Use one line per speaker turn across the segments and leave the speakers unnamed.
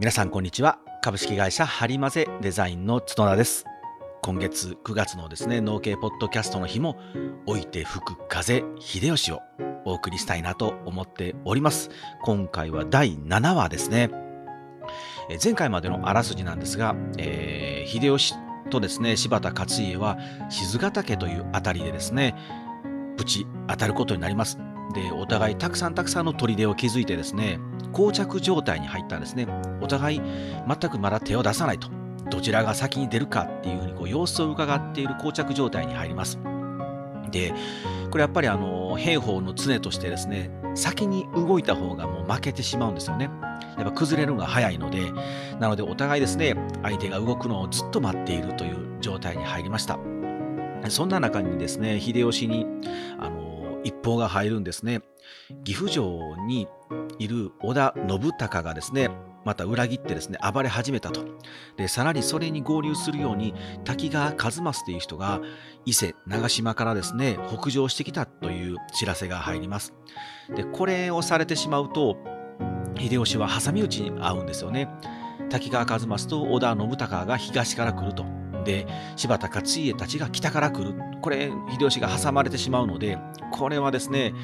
皆さんこんにちは。株式会社ハリマゼデザインの角田です。今月9月のですね農系ポッドキャストの日も置いて吹く風秀吉をお送りしたいなと思っております。今回は第7話ですね。前回までのあらすじなんですが、えー、秀吉とですね柴田勝家は静ヶ岳という辺りでですねぶち当たることになります。でお互いたくさんたくさんの砦を築いてですね膠着状態に入ったんですね。お互い全くまだ手を出さないと。どちらが先に出るかっていうふうにこう様子を伺っている膠着状態に入ります。でこれやっぱりあの兵法の常としてですね先に動いた方がもう負けてしまうんですよね。やっぱ崩れるのが早いのでなのでお互いですね相手が動くのをずっと待っているという状態に入りました。そんな中にですね秀吉にあの一報が入るんですね。岐阜城にいる織田信孝がですね、また裏切ってですね、暴れ始めたと。で、さらにそれに合流するように、滝川一益という人が伊勢、長島からですね、北上してきたという知らせが入ります。で、これをされてしまうと、秀吉は挟み撃ちに遭うんですよね。滝川一益と織田信孝が東から来ると。で柴田勝家たちが北から来る。これ秀吉が挟まれてしまうのでこれはですね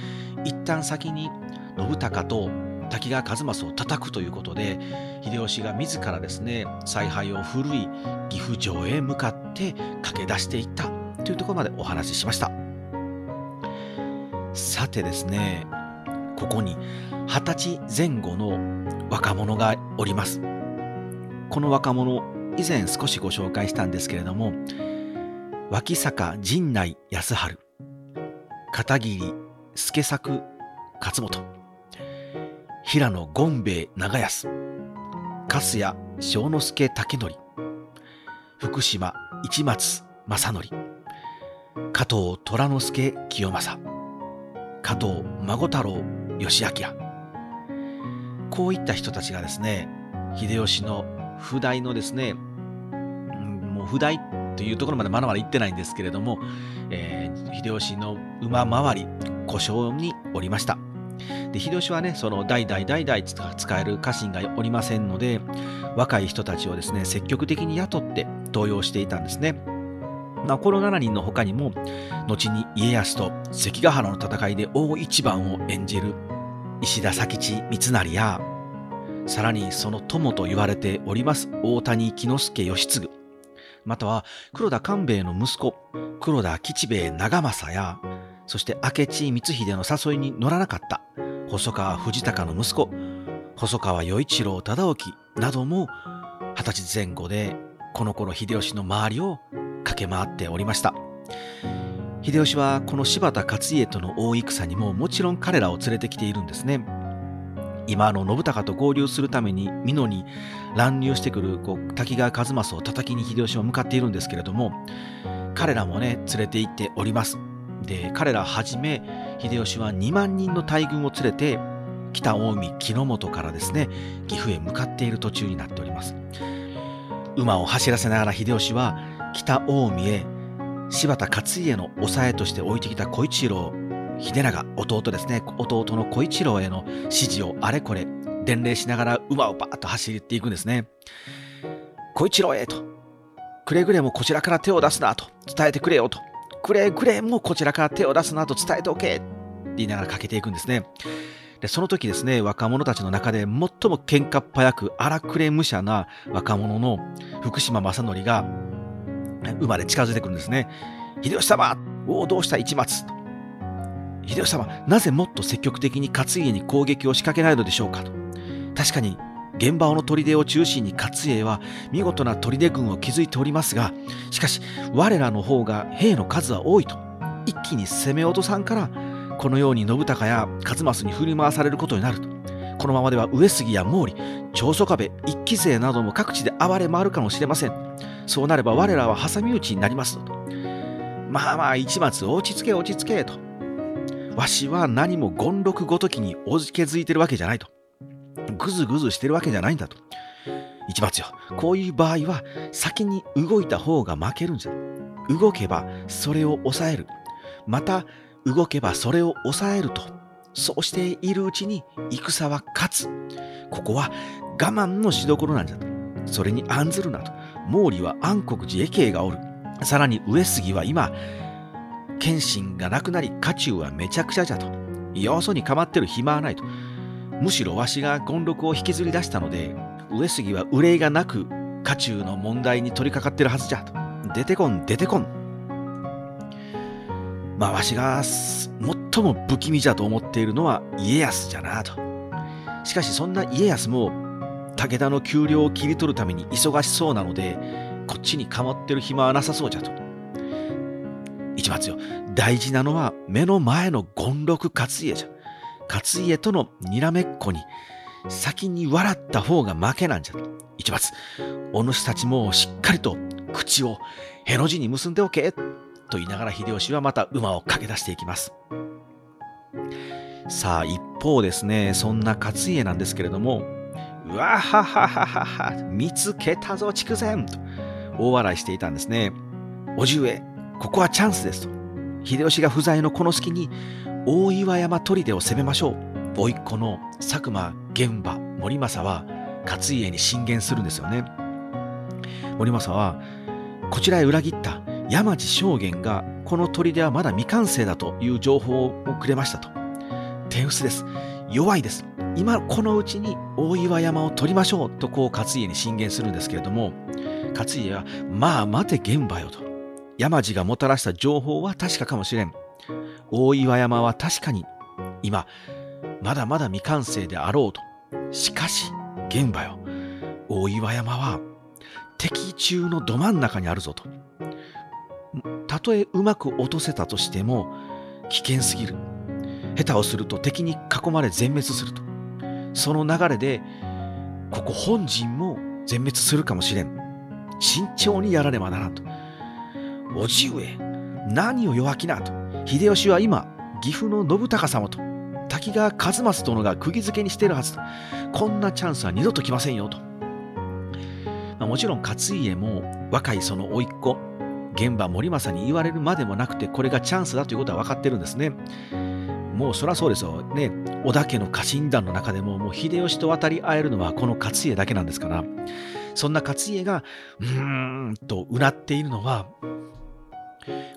一旦先に信孝と滝川一益を叩くということで秀吉が自らですね采配を振るい岐阜城へ向かって駆け出していったというところまでお話ししました。さてですねここに二十歳前後の若者がおります。この若者以前少しご紹介したんですけれども脇坂陣内康春片桐助作勝元平野権兵衛長安粕谷正之助武則福島市松正則加藤虎之助清正加藤孫太郎義明こういった人たちがですね秀吉の不代のですね、もう不代というところまでまだまだ行ってないんですけれども、えー、秀吉の馬回り、故障におりました。で秀吉はね、その代々代々使える家臣がおりませんので、若い人たちをですね、積極的に雇って登用していたんですね。まあ、この7人の他にも、後に家康と関ヶ原の戦いで大一番を演じる石田佐吉三成やさらにその友と言われております大谷木之助義継または黒田官兵衛の息子黒田吉兵衛長政やそして明智光秀の誘いに乗らなかった細川藤孝の息子細川与一郎忠興なども二十歳前後でこの頃秀吉の周りを駆け回っておりました。秀吉はこの柴田勝家との大戦にももちろん彼らを連れてきているんですね。今の信孝と合流するために美濃に乱入してくるこう滝川一益を叩きに秀吉は向かっているんですけれども彼らもね連れて行っております。で彼らはじめ秀吉は2万人の大軍を連れて北近江木之本からですね岐阜へ向かっている途中になっております。馬を走らせながら秀吉は北近江へ柴田勝家の抑えとして置いてきた小一郎秀長弟ですね。弟の小一郎への指示をあれこれ伝令しながら馬をバーッと走っていくんですね。小一郎へとくれぐれもこちらから手を出すなと伝えてくれよと。くれぐれもこちらから手を出すなと伝えておけって言いながらかけていくんですね。でその時ですね若者たちの中で最も喧嘩っ早く荒くれ武者な若者の福島正則が馬で近づいてくるんですね。秀吉様おおどうした市松。秀吉様、なぜもっと積極的に勝家に攻撃を仕掛けないのでしょうかと。確かに、現場の砦を中心に勝家は見事な砦軍を築いておりますが、しかし、我らの方が兵の数は多いと。一気に攻め落とさんから、このように信孝や勝益に振り回されることになると。このままでは上杉や毛利、長宗我部、一騎勢なども各地で暴れ回るかもしれません。そうなれば我らは挟み撃ちになりますと。まあまあ、一松落ち着け落ち着けと。わしは何も権禄ごときにおじけづいてるわけじゃないと。ぐずぐずしてるわけじゃないんだと。一松よ、こういう場合は先に動いた方が負けるんじゃ。動けばそれを抑える。また動けばそれを抑えると。そうしているうちに戦は勝つ。ここは我慢のしどころなんじゃと。それに案ずるなと。毛利は暗黒寺家系がおる。さらに上杉は今、謙信がなくなり、家中はめちゃくちゃじゃと。よそに構ってる暇はないと。むしろわしが権力を引きずり出したので、上杉は憂いがなく家中の問題に取り掛かってるはずじゃと。出てこん、出てこん。まあ、わしが最も不気味じゃと思っているのは家康じゃなと。しかしそんな家康も武田の給料を切り取るために忙しそうなので、こっちに構ってる暇はなさそうじゃと。一松よ、大事なのは目の前の権六勝家じゃ。勝家とのにらめっこに先に笑った方が負けなんじゃ。一松、お主たちもしっかりと口をへの字に結んでおけと言いながら秀吉はまた馬を駆け出していきます。さあ一方ですね、そんな勝家なんですけれども、うわははははは、見つけたぞ筑前と大笑いしていたんですね。おじ上、ここはチャンスですと。秀吉が不在のこの隙に大岩山砦を攻めましょう。甥っ子の佐久間玄馬森政は勝家に進言するんですよね。森政はこちらへ裏切った山地将軍がこの砦はまだ未完成だという情報をくれましたと。手薄です。弱いです。今このうちに大岩山を取りましょうとこう勝家に進言するんですけれども勝家はまあ待て現場よと山地がもたらした情報は確かかもしれん。大岩山は確かに今まだまだ未完成であろうと。しかし現場よ。大岩山は敵中のど真ん中にあるぞと。たとえうまく落とせたとしても危険すぎる。下手をすると敵に囲まれ全滅すると。その流れでここ本陣も全滅するかもしれん。慎重にやらねばならんと。叔父上何を弱気なと。秀吉は今岐阜の信孝様と滝川一益殿が釘付けにしてるはずと。こんなチャンスは二度と来ませんよと、まあ、もちろん勝家も若いその甥っ子現場森政に言われるまでもなくてこれがチャンスだということは分かってるんですね。もうそらそうですよね。織田家の家臣団の中でももう秀吉と渡り合えるのはこの勝家だけなんですから。そんな勝家がうーんとうなっているのは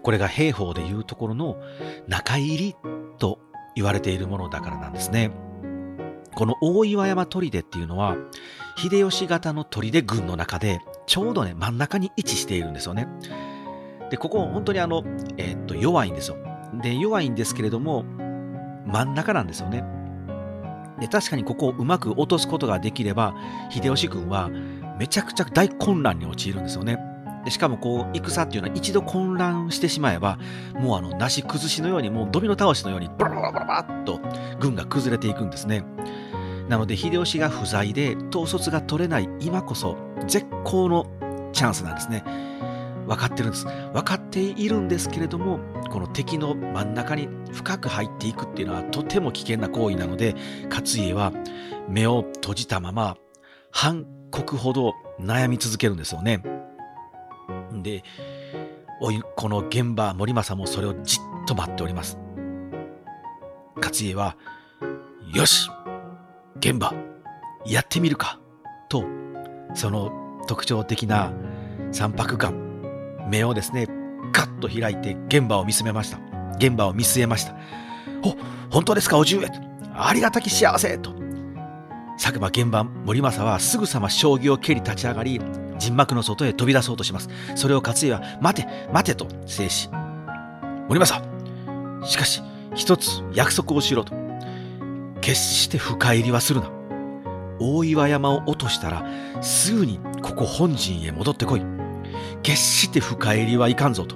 これが兵法でいうところの中入りと言われているものだからなんですね。この大岩山砦っていうのは秀吉型の砦軍の中でちょうどね真ん中に位置しているんですよね。でここ本当にあの、えー、っと弱いんですよ。で弱いんですけれども真ん中なんですよね。で確かにここをうまく落とすことができれば秀吉軍はめちゃくちゃ大混乱に陥るんですよね。でしかもこう戦っていうのは一度混乱してしまえばもうあのなし崩しのようにもうドミノ倒しのようにバラバラバラバラッと軍が崩れていくんですね。なので秀吉が不在で統率が取れない今こそ絶好のチャンスなんですね。分かってるんです。分かっているんですけれどもこの敵の真ん中に深く入っていくっていうのはとても危険な行為なので勝家は目を閉じたまま半刻ほど悩み続けるんですよね。で、おいこの現場森政もそれをじっと待っております。勝家は、よし現場やってみるかと、その特徴的な三白眼、目をですね、ガッと開いて現場を見つめました。現場を見据えました。お、本当ですか、おじ上ありがたき幸せと。佐久間現場森政はすぐさま将棋を蹴り立ち上がり、陣幕の外へ飛び出そうとします。それを勝家は、待て、待てと制し、森政、しかし、一つ約束をしろと。決して深入りはするな。大岩山を落としたら、すぐにここ本陣へ戻ってこい。決して深入りはいかんぞと。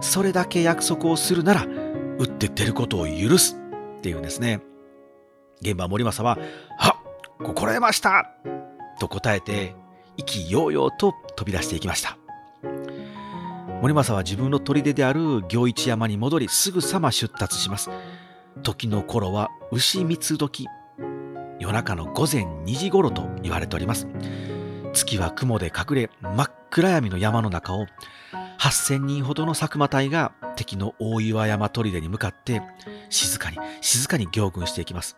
それだけ約束をするなら、打って出ることを許すっていうんですね。現場森政は、は心得ましたと答えて意気揚々と飛び出していきました。森政は自分の砦である行一山に戻りすぐさま出立します。時の頃は牛三時夜中の午前2時頃と言われております。月は雲で隠れ真っ暗闇の山の中を8000人ほどの佐久間隊が敵の大岩山砦に向かって静かに静かに行軍していきます。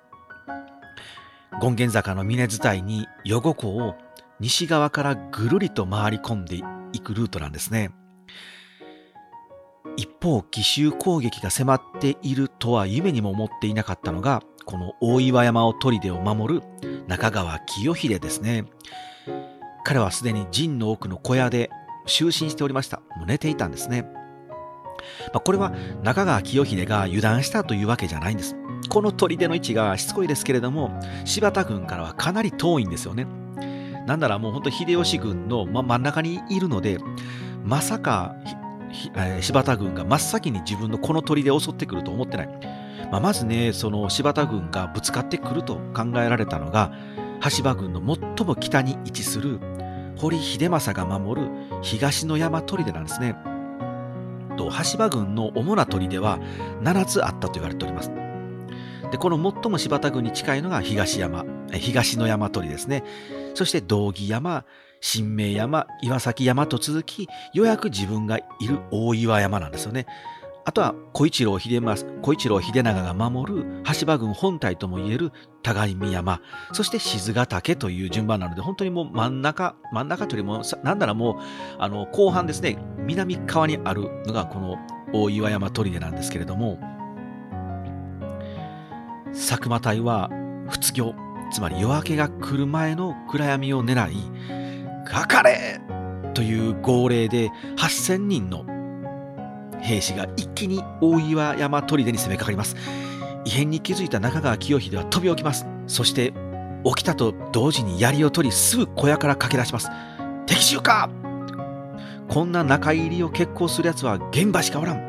権現坂の峰伝いに余呉湖を西側からぐるりと回り込んでいくルートなんですね。一方、奇襲攻撃が迫っているとは夢にも思っていなかったのが、この大岩山を砦を守る中川清秀ですね。彼はすでに陣の奥の小屋で就寝しておりました。もう寝ていたんですね。まあ、これは中川清秀が油断したというわけじゃないんです。この砦の位置がしつこいですけれども、柴田軍からはかなり遠いんですよね。なんならもう本当秀吉軍の、真ん中にいるので、まさか、えー、柴田軍が真っ先に自分のこの砦を襲ってくると思ってない。まあ、まずね、その柴田軍がぶつかってくると考えられたのが、羽柴軍の最も北に位置する堀秀政が守る東の山砦なんですね。と羽柴軍の主な砦は7つあったと言われております。でこの最も柴田軍に近いのが東山、東の山砦ですね。そして道義山、新明山、岩崎山と続き、ようやく自分がいる大岩山なんですよね。あとは小一郎秀小一郎秀長が守る羽柴軍本体ともいえる互い見山、そして静ヶ岳という順番なので、本当にもう真ん中、真ん中というよりも、なんならもう、あの、後半ですね、南側にあるのがこの大岩山砦なんですけれども、佐久間隊は仏業、つまり夜明けが来る前の暗闇を狙い、かかれという号令で8000人の兵士が一気に大岩山砦に攻めかかります。異変に気づいた中川清秀は飛び起きます。そして起きたと同時に槍を取りすぐ小屋から駆け出します。敵襲かこんな中入りを決行する奴は現場しかおらん。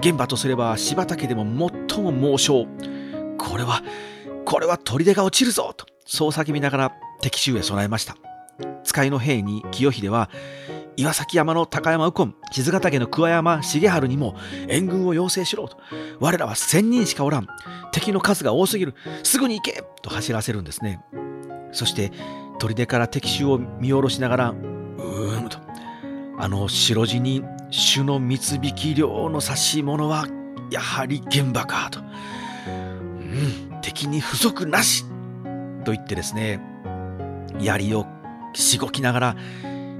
現場とすれば柴田家でも最も猛将。これは、これは砦が落ちるぞと、そう叫びながら敵襲へ備えました。使いの兵に清秀は、岩崎山の高山右近、静ヶ岳の桑山重治にも援軍を要請しろと。我らは千人しかおらん。敵の数が多すぎる。すぐに行けと走らせるんですね。そして、砦から敵襲を見下ろしながら、うーむと。あの白地に主の三引領の指し物は、やはり現場かと。うん、敵に不足なしと言ってですね、槍をしごきながら、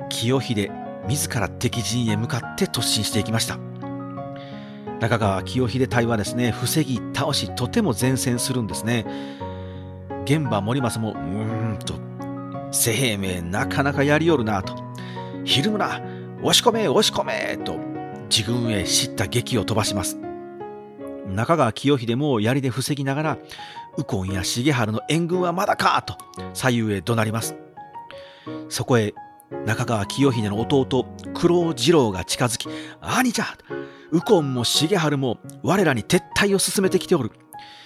清秀自ら敵陣へ向かって突進していきました。中川清秀隊はですね、防ぎ倒し、とても前線するんですね。現場森政も、うーんと、瀬平名なかなかやりよるなと、ひるむな、押し込め、押し込めと、自軍へ知った劇を飛ばします。中川清秀も槍で防ぎながら、右近や重治の援軍はまだかと左右へ怒鳴ります。そこへ中川清秀の弟九郎次郎が近づき「兄じゃ右近も重治も我らに撤退を進めてきておる」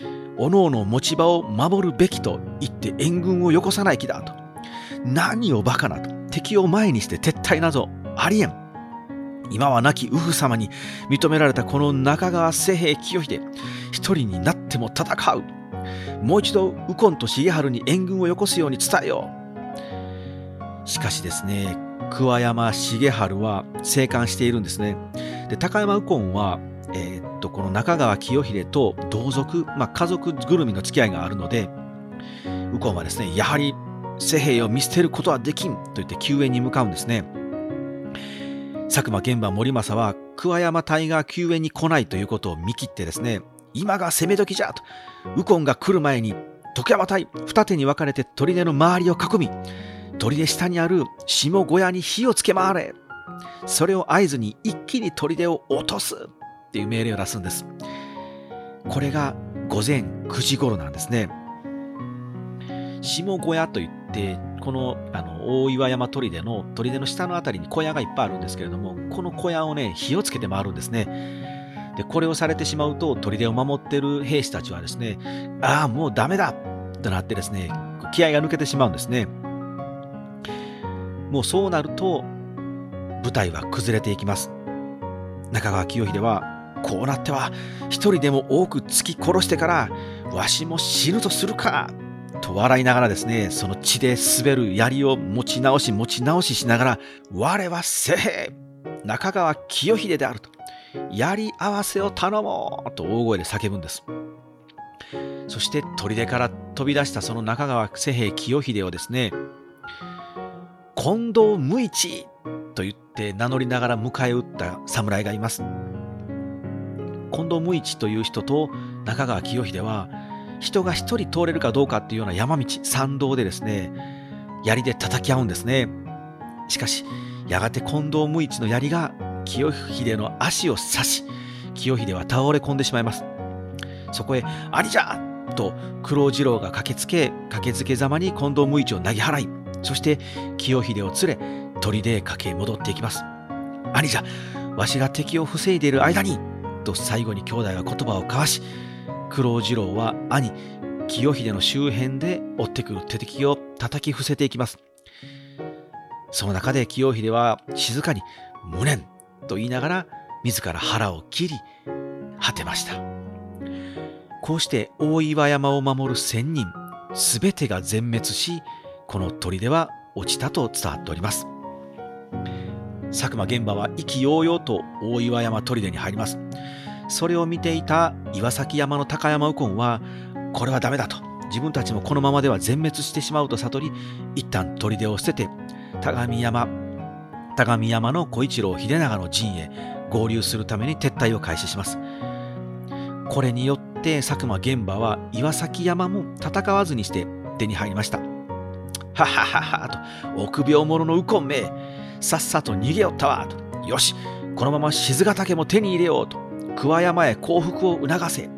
「おのおの持ち場を守るべきと言って援軍をよこさない気だ」と「何をバカな」と敵を前にして撤退などありえん。今は亡き右夫様に認められたこの中川瀬平清秀一人になっても戦う。もう一度右近と重治に援軍をよこすように伝えよう。しかしですね桑山重治は生還しているんですね。で高山右近はえー、っとこの中川清秀と同族、まあ、家族ぐるみの付き合いがあるので右近はですねやはり瀬平を見捨てることはできんと言って救援に向かうんですね。佐久間玄馬森政は桑山隊が救援に来ないということを見切ってですね今が攻め時じゃと右近が来る前に徳山隊二手に分かれて砦の周りを囲み砦下にある下小屋に火をつけ回れそれを合図に一気に砦を落とすっていう命令を出すんです。これが午前9時頃なんですね。下小屋といってこのあの大岩山砦の砦の下の辺りに小屋がいっぱいあるんですけれどもこの小屋をね火をつけて回るんですね。でこれをされてしまうと砦を守ってる兵士たちはですねああもうダメだとなってですね気合が抜けてしまうんですね。もうそうなると部隊は崩れていきます。中川清秀はこうなっては一人でも多く突き殺してからわしも死ぬとするかと笑いながらですね、その血で滑る槍を持ち直し持ち直ししながら、我は聖兵中川清秀であると、やり合わせを頼もうと大声で叫ぶんです。そして砦から飛び出したその中川瀬兵清秀をですね近藤無一と言って名乗りながら迎え撃った侍がいます近藤無一という人と中川清秀は人が一人通れるかどうかっていうような山道山道でですね槍で叩き合うんですねしかしやがて近藤無一の槍が清秀の足を刺し清秀は倒れ込んでしまいますそこへ「ありじゃ!」と九郎次郎が駆けつけ駆けつけざまに近藤無一を投げ払いそして清秀を連れ砦へ駆け戻っていきます兄じゃわしが敵を防いでいる間にと最後に兄弟が言葉を交わし九郎次郎は兄清秀の周辺で追ってくる手敵を叩き伏せていきます。その中で清秀は静かに「無念」と言いながら自ら腹を切り果てました。こうして大岩山を守る千人全てが全滅しこの砦は落ちたと伝わっております。佐久間玄馬は意気揚々と大岩山砦に入ります。それを見ていた岩崎山の高山右近はこれはダメだと。自分たちもこのままでは全滅してしまうと悟り一旦砦を捨てて田上山田上山の小一郎秀長の陣へ合流するために撤退を開始します。これによって佐久間玄馬は岩崎山も戦わずにして手に入りました。ははははと臆病者の右近めさっさと逃げよったわと。よしこのまま静ヶ岳も手に入れようと。桑山へ降伏を促せ。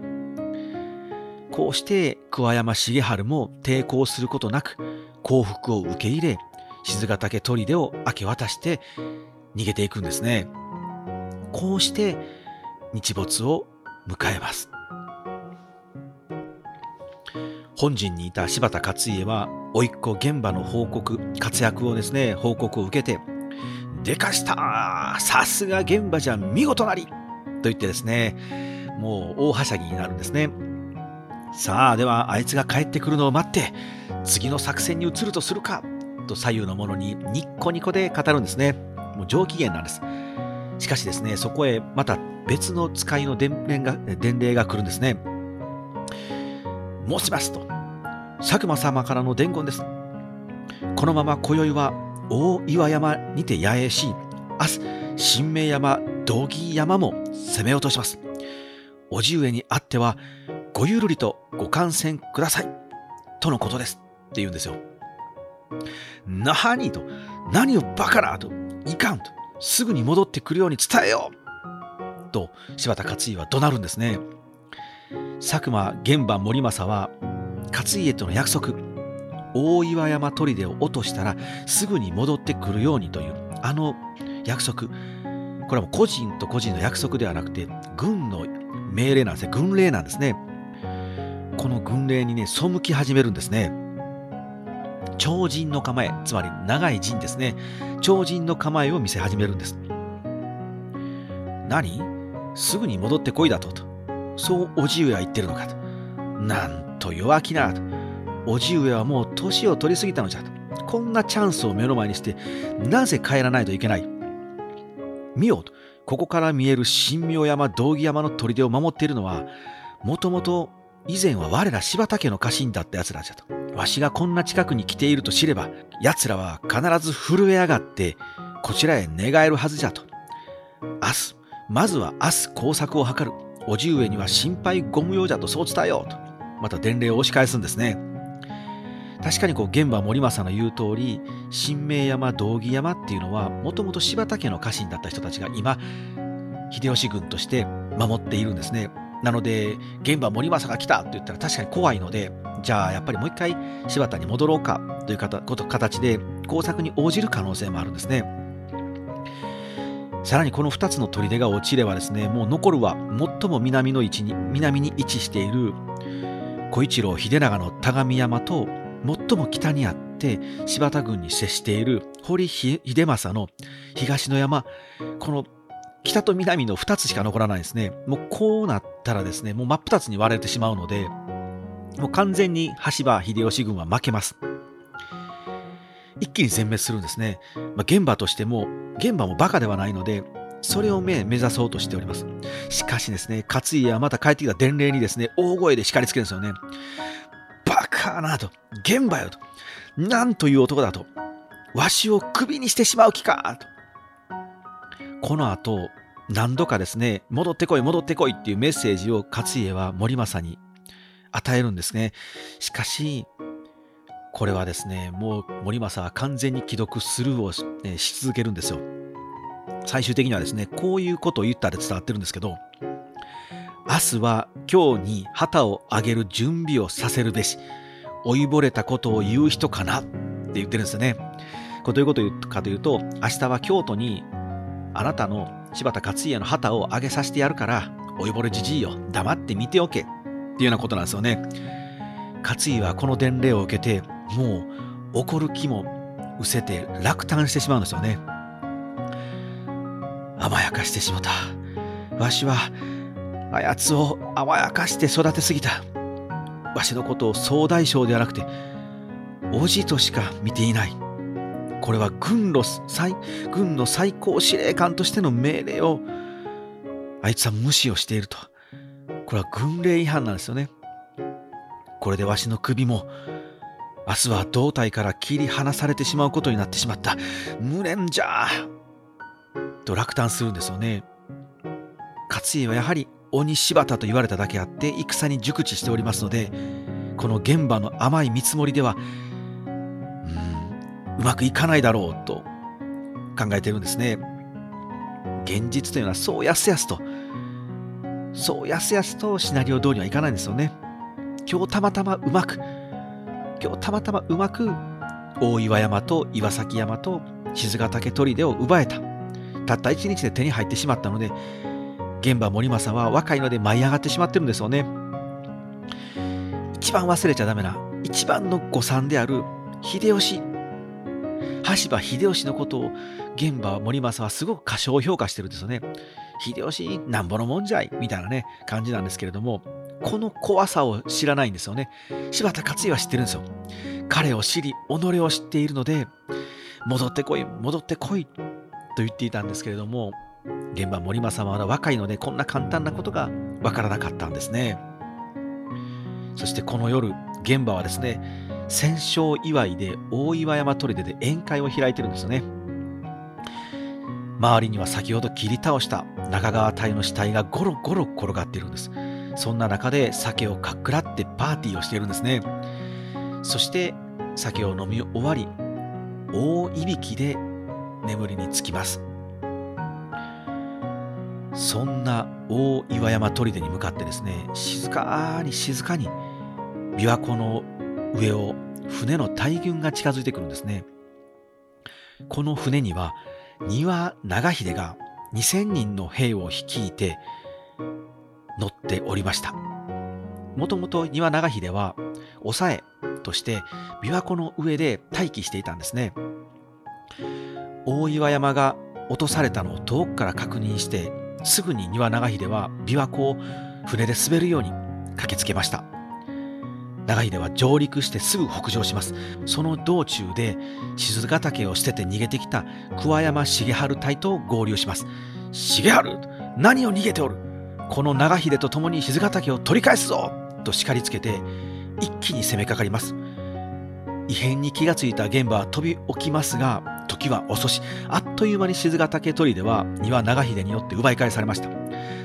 こうして桑山重治も抵抗することなく降伏を受け入れ静ヶ岳砦を明け渡して逃げていくんですね。こうして日没を迎えます。本陣にいた柴田勝家は甥っ子現場の報告活躍をですね報告を受けてでかしたさすが現場じゃ見事なりと言ってですね、もう大はしゃぎになるんですね。さあ、ではあいつが帰ってくるのを待って、次の作戦に移るとするか、と左右の者にニッコニコで語るんですね。もう上機嫌なんです。しかしですね、そこへまた別の使いの伝令が伝令が来るんですね。申しますと、佐久間様からの伝言です。このまま今宵は大岩山にて野営し、明日、新名山、道義山も攻め落とします。おじ上にあっては、ごゆるりとご観戦ください。とのことです。って言うんですよ。なはにと、何をバカなと、いかんと、すぐに戻ってくるように伝えようと、柴田勝家は怒鳴るんですね。佐久間玄馬森政は、勝家との約束、大岩山砦を落としたらすぐに戻ってくるようにというあの約束これはも個人と個人の約束ではなくて軍の命令なんですね。軍令なんですね。この軍令にね背き始めるんですね。超人の構えつまり長い陣ですね。超人の構えを見せ始めるんです。何？すぐに戻ってこいだと。とそうおじ上は言ってるのかと。なんと弱気なと。おじ上はもう年を取りすぎたのじゃと。こんなチャンスを目の前にして、なぜ帰らないといけない？見ようと。ここから見える神妙山、道義山の砦を守っているのは、もともと以前は我ら柴田家の家臣だった奴らじゃと。わしがこんな近くに来ていると知れば、奴らは必ず震え上がって、こちらへ寝返るはずじゃと。明日、まずは明日工作を図る。おじ上には心配ご無用じゃとそう伝えようと。また伝令を押し返すんですね。確かにこう現場森政の言う通り新明山道義山っていうのはもともと柴田家の家臣だった人たちが今秀吉軍として守っているんですね。なので現場森政が来たと言ったら確かに怖いのでじゃあやっぱりもう一回柴田に戻ろうかという形で工作に応じる可能性もあるんですね。さらにこの2つの砦が落ちればですねもう残るは最も南の位置に南に位置している小一郎秀長の田上山と最も北にあって柴田軍に接している堀秀政の東の山この北と南の2つしか残らないですねもうこうなったらですねもう真っ二つに割れてしまうのでもう完全に羽柴秀吉軍は負けます一気に全滅するんですね、まあ、現場としても現場もバカではないのでそれを目目指そうとしております。しかしですね、勝家はまた帰ってきた伝令にですね、大声で叱りつけるんですよね。バカなと、現場よと、なんという男だと、わしをクビにしてしまう気かと。この後、何度かですね、戻ってこい、戻ってこいっていうメッセージを勝家は森政に与えるんですね。しかし、これはですね、もう森政は完全に既読スルーをし,、えし続けるんですよ。最終的にはですね、こういうことを言ったら伝わってるんですけど、明日は今日に旗を上げる準備をさせるべし、老いぼれたことを言う人かな？って言ってるんですよね。これどういうこと言うかというと、明日は京都にあなたの柴田勝家の旗を上げさせてやるから、老いぼれじじいよ、黙って見ておけっていうようなことなんですよね。勝家はこの伝令を受けて、もう怒る気も失せて落胆してしまうんですよね。甘やかしてしもた。わしは、あやつを甘やかして育てすぎた。わしのことを総大将ではなくて、おじとしか見ていない。これは軍の最軍の最高司令官としての命令を、あいつは無視をしていると。これは軍令違反なんですよね。これでわしの首も、明日は胴体から切り離されてしまうことになってしまった。無念じゃと落胆するんですよね。勝家はやはり鬼柴田と言われただけあって戦に熟知しておりますのでこの現場の甘い見積もりではうんうまくいかないだろうと考えているんですね。現実というのはそうやすやすとそうやすやすとシナリオ通りにはいかないんですよね。今日たまたまうまく今日たまたまうまく大岩山と岩崎山と静ヶ岳砦を奪えた。たった一日で手に入ってしまったので、現場森政は若いので舞い上がってしまってるんですよね。一番忘れちゃダメな、一番の誤算である秀吉。羽柴秀吉のことを現場森政はすごく過小評価してるんですよね。秀吉なんぼのもんじゃいみたいなね感じなんですけれどもこの怖さを知らないんですよね。柴田勝家は知ってるんですよ。彼を知り己を知っているので戻ってこい戻ってこいと言っていたんですけれども現場森政は若いのでこんな簡単なことがわからなかったんですね。そしてこの夜現場はですね戦勝祝いで大岩山砦で宴会を開いてるんですよね。周りには先ほど切り倒した中川隊の死体がゴロゴロ転がっているんです。そんな中で酒をかっくらってパーティーをしているんですね。そして酒を飲み終わり大いびきで眠りにつきます。そんな大岩山砦に向かってですね静かに静かに琵琶湖の上を船の大群が近づいてくるんですね。この船には丹羽長秀が2000人の兵を率いて乗っておりました。もともと丹羽長秀は抑えとして琵琶湖の上で待機していたんですね。大岩山が落とされたのを遠くから確認してすぐに庭長秀は琵琶湖を船で滑るように駆けつけました。長秀は上陸してすぐ北上します。その道中で静ヶ岳を捨てて逃げてきた桑山重治隊と合流します。重治何を逃げておる？この長秀と共に静ヶ岳を取り返すぞ！と叱りつけて一気に攻めかかります。異変に気がついた現場は飛び起きますが時は遅し、あっという間に静ヶ岳砦は庭長秀によって奪い返されました。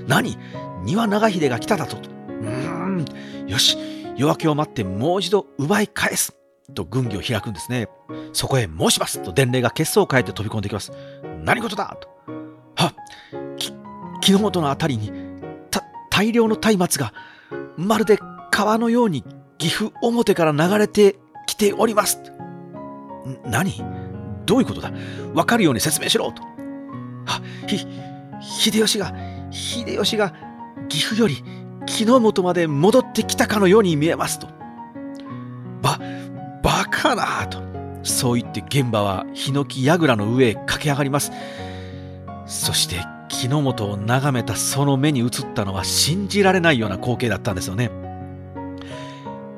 何？庭長秀が来ただと。うーん、よし、夜明けを待ってもう一度奪い返す。と軍議を開くんですね。そこへ申しますと伝令が血相を変えて飛び込んできます。何事だ？と。はき、木の元のあたりに、た、大量の松明が、まるで川のように岐阜表から流れてております。何？どういうことだ？わかるように説明しろと。あ、ひ、秀吉が、秀吉が岐阜より木の元まで戻ってきたかのように見えますと。ば、バカなと。そう言って現場はヒノキ櫓の上へ駆け上がります。そして木の元を眺めたその目に映ったのは信じられないような光景だったんですよね。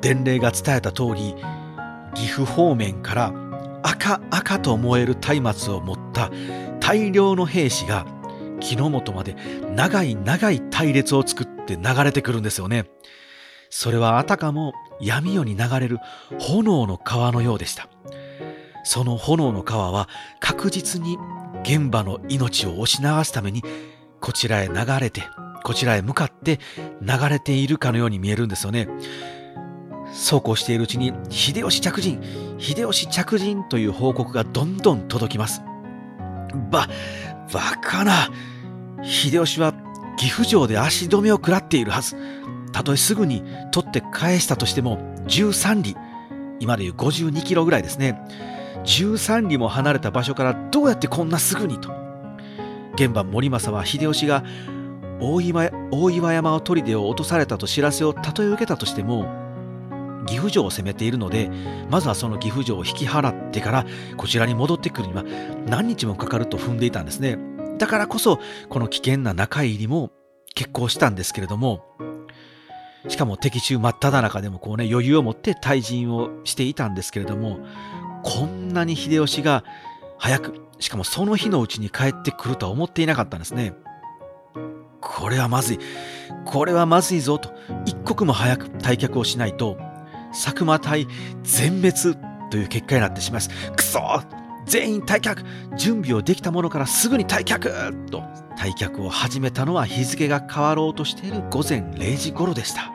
伝令が伝えた通り、岐阜方面から赤赤と燃える松明を持った大量の兵士が木の元まで長い長い隊列を作って流れてくるんですよね。それはあたかも闇夜に流れる炎の川のようでした。その炎の川は確実に現場の命を押し流すためにこちらへ流れてこちらへ向かって流れているかのように見えるんですよね。そうこうしているうちに秀吉着陣秀吉着陣という報告がどんどん届きます。ば、バカな秀吉は岐阜城で足止めを食らっているはず。たとえすぐに取って返したとしても13里、今でいう52キロぐらいですね。13里も離れた場所からどうやってこんなすぐにと。現場森政は秀吉が大岩大岩山を砦を落とされたと知らせをたとえ受けたとしても岐阜城を攻めているのでまずはその岐阜城を引き払ってからこちらに戻ってくるには何日もかかると踏んでいたんですね。だからこそこの危険な中入りも決行したんですけれどもしかも敵中真っ只中でもこうね余裕を持って退陣をしていたんですけれどもこんなに秀吉が早くしかもその日のうちに帰ってくるとは思っていなかったんですね。これはまずい。これはまずいぞと。一刻も早く退却をしないと。佐久間隊全滅という結果になってしまいます。くそ全員退却準備をできたものからすぐに退却と退却を始めたのは日付が変わろうとしている午前0時頃でした。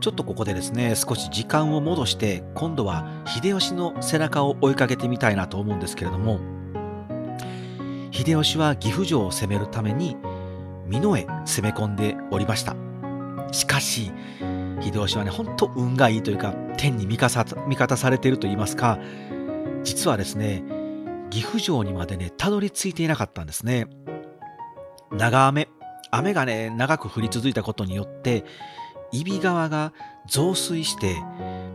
ちょっとここでですね、少し時間を戻して、今度は秀吉の背中を追いかけてみたいなと思うんですけれども、秀吉は岐阜城を攻めるために、美濃へ攻め込んでおりました。しかし、秀吉はね、ほんと運がいいというか、天に味方されていると言いますか、実はですね、岐阜城にまでね、たどり着いていなかったんですね。長雨、雨がね、長く降り続いたことによって、揖斐川が増水して、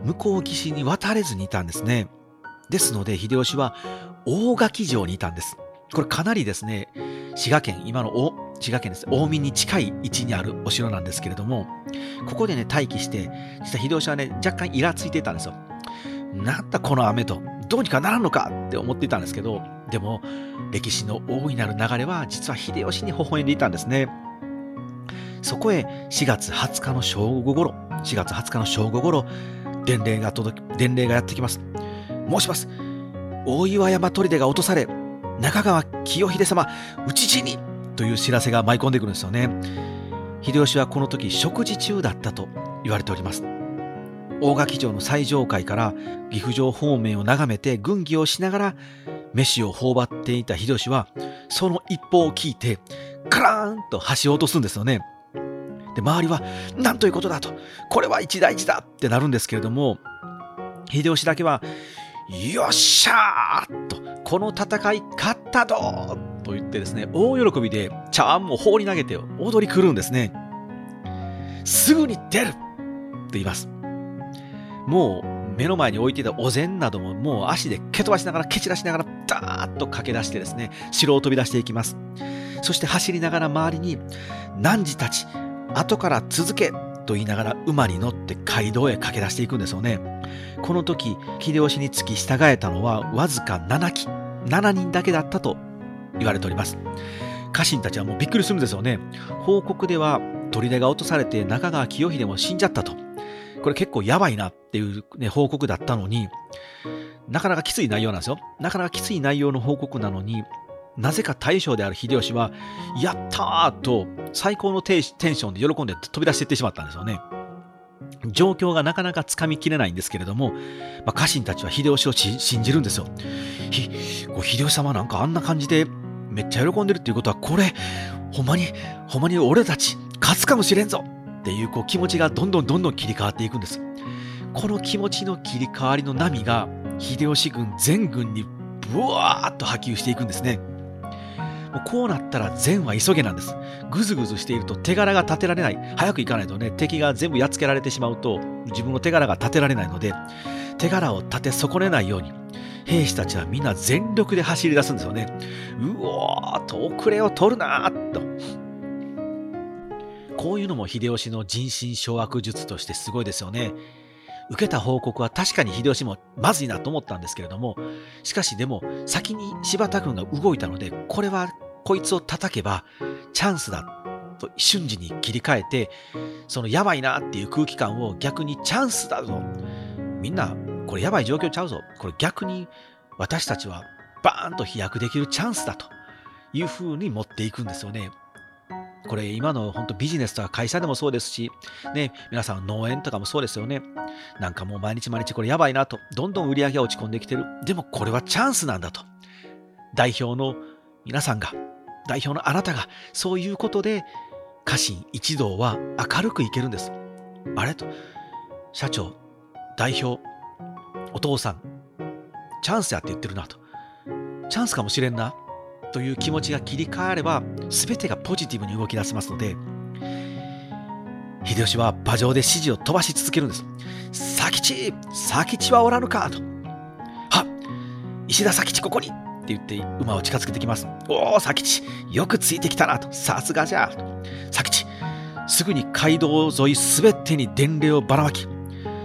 向こう岸に渡れずにいたんですね。ですので、秀吉は大垣城にいたんです。これかなりですね、滋賀県、今の滋賀県です。近江に近い位置にあるお城なんですけれども、ここでね、待機して、実は秀吉はね、若干イラついていたんですよ。なんだこの雨と、どうにかならんのかって思っていたんですけど、でも、歴史の大いなる流れは、実は秀吉に微笑んでいたんですね。そこへ4月20日の正午ごろ、4月20日の正午ごろ、伝令が届き、伝令がやってきます。申します。大岩山砦が落とされ、中川清秀様、討ち死にという知らせが舞い込んでくるんですよね。秀吉はこの時食事中だったと言われております。大垣城の最上階から岐阜城方面を眺めて軍議をしながら飯を頬張っていた秀吉はその一報を聞いてカラーンと橋を落とすんですよね。で周りは何ということだとこれは一大事だってなるんですけれども秀吉だけはよっしゃーとこの戦い勝ったぞと言ってですね、大喜びで茶碗も放り投げて踊り狂うんですね。すぐに出るって言います。もう目の前に置いていたお膳などももう足で蹴飛ばしながら蹴散らしながらダーッと駆け出してですね、城を飛び出していきます。そして走りながら周りに、汝たち、後から続けと言いながら馬に乗って街道へ駆け出していくんですよね。この時、秀吉につき従えたのはわずか7機、7人だけだったと言われております。家臣たちはもうびっくりするんですよね。報告では砦が落とされて中川清秀も死んじゃったと。これ結構やばいなっていう、ね、報告だったのに、なかなかきつい内容なんですよ。なかなかきつい内容の報告なのに、なぜか大将である秀吉は、やったーと最高のテンションで喜んで飛び出していってしまったんですよね。状況がなかなかつかみきれないんですけれども、まあ、家臣たちは秀吉を信じるんですよ。ひ秀吉様なんかあんな感じでめっちゃ喜んでるっていうことはこれほんまにほんまに俺たち勝つかもしれんぞっていうこう気持ちがどんどんどんどん切り替わっていくんです。この気持ちの切り替わりの波が秀吉軍全軍にブワーッと波及していくんですね。もうこうなったら善は急げなんです。ぐずぐずしていると手柄が立てられない。早く行かないとね、敵が全部やっつけられてしまうと、自分の手柄が立てられないので、手柄を立て損ねないように、兵士たちはみんな全力で走り出すんですよね。うおーと遅れを取るなと。こういうのも秀吉の人心掌握術としてすごいですよね。受けた報告は確かに秀吉もまずいなと思ったんですけれども、しかしでも先に柴田軍が動いたので、これはこいつを叩けばチャンスだと瞬時に切り替えてそのやばいなっていう空気感を逆にチャンスだぞみんなこれやばい状況ちゃうぞこれ逆に私たちはバーンと飛躍できるチャンスだというふうに持っていくんですよね。これ今の本当ビジネスとか会社でもそうですし、ね、皆さん農園とかもそうですよね。なんかもう毎日毎日これやばいなと、どんどん売り上げが落ち込んできてる。でもこれはチャンスなんだと。代表の皆さんが、代表のあなたが、そういうことで家臣一同は明るくいけるんです。あれと、社長、代表、お父さん、チャンスやって言ってるなと。チャンスかもしれんな。という気持ちが切り替われば全てがポジティブに動き出せますので秀吉は馬上で指示を飛ばし続けるんです佐吉佐吉はおらぬかとは石田佐吉ここにって言って馬を近づけてきますおお佐吉よくついてきたなとさすがじゃ佐吉すぐに街道沿いすべてに伝令をばらまき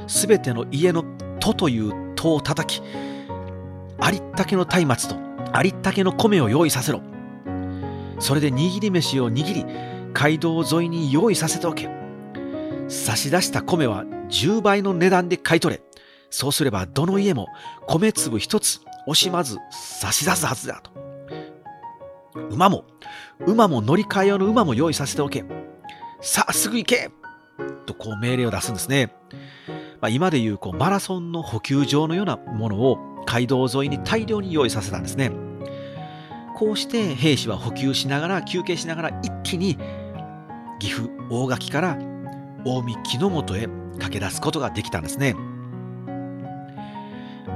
すべての家の戸という戸を叩きありったけの松明とありったけの米を用意させろ。それで握り飯を握り、街道沿いに用意させておけ。差し出した米は10倍の値段で買い取れ。そうすればどの家も米粒一つ惜しまず差し出すはずだと。馬も、馬も乗り換え用の馬も用意させておけ。さあすぐ行けとこう命令を出すんですね。まあ、今でいうこうマラソンの補給場のようなものを街道沿いに大量に用意させたんですね。こうして兵士は補給しながら休憩しながら一気に岐阜大垣から近江木之本へ駆け出すことができたんですね。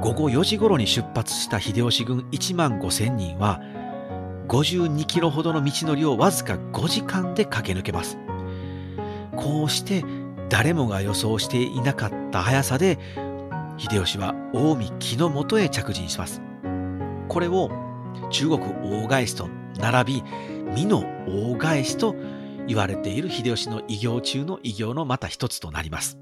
午後4時頃に出発した秀吉軍1万5千人は52キロほどの道のりをわずか5時間で駆け抜けます。こうして誰もが予想していなかった速さで秀吉は近江木の元へ着陣します。これを中国大返しと並び、美の大返しと言われている秀吉の偉業中の偉業のまた一つとなります。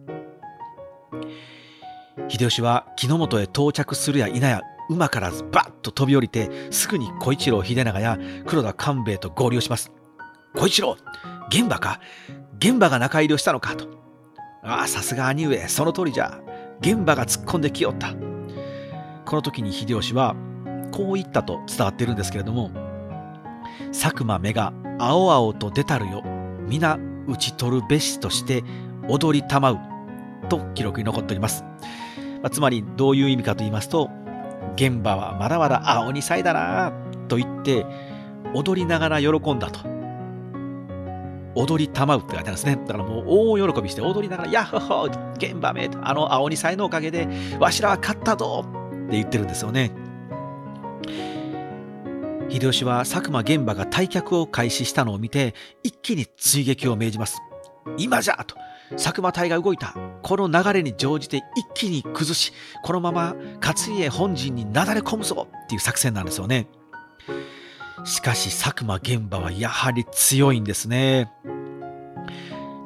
秀吉は木の本へ到着するや否や馬からずバッと飛び降りてすぐに小一郎秀長や黒田官兵衛と合流します。小一郎現場か？現場が中入りをしたのか？と。ああ、さすが兄上、その通りじゃ。現場が突っ込んできよった。この時に秀吉はこう言ったと伝わっているんですけれども佐久間目が青々と出たるよ。皆討ち取るべしとして踊りたまう。と記録に残っております、まあ、つまりどういう意味かと言いますと現場はまだまだ青に咲いだな。と言って踊りながら喜んだと。踊りたまうって書いてあるんですね。だからもう大喜びして踊りながら、ヤッホホ現場めあの青にさえのおかげで、わしらは勝ったぞって言ってるんですよね。秀吉は佐久間玄馬が退却を開始したのを見て、一気に追撃を命じます。今じゃと佐久間隊が動いた。この流れに乗じて一気に崩し、このまま勝家本陣になだれ込むぞっていう作戦なんですよね。しかし佐久間玄馬はやはり強いんですね。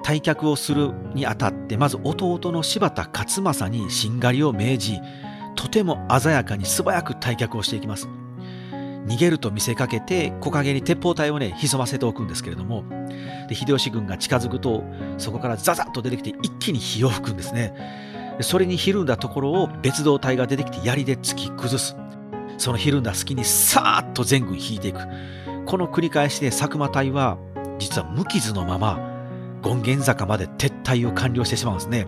退却をするにあたってまず弟の柴田勝正にしんがりを命じとても鮮やかに素早く退却をしていきます。逃げると見せかけて木陰に鉄砲隊をね潜ませておくんですけれどもで秀吉軍が近づくとそこからザザッと出てきて一気に火を吹くんですね。それにひるんだところを別動隊が出てきて槍で突き崩す。そのひるんだ隙にさーっと全軍引いていく。この繰り返しで佐久間隊は実は無傷のまま権現坂まで撤退を完了してしまうんですね。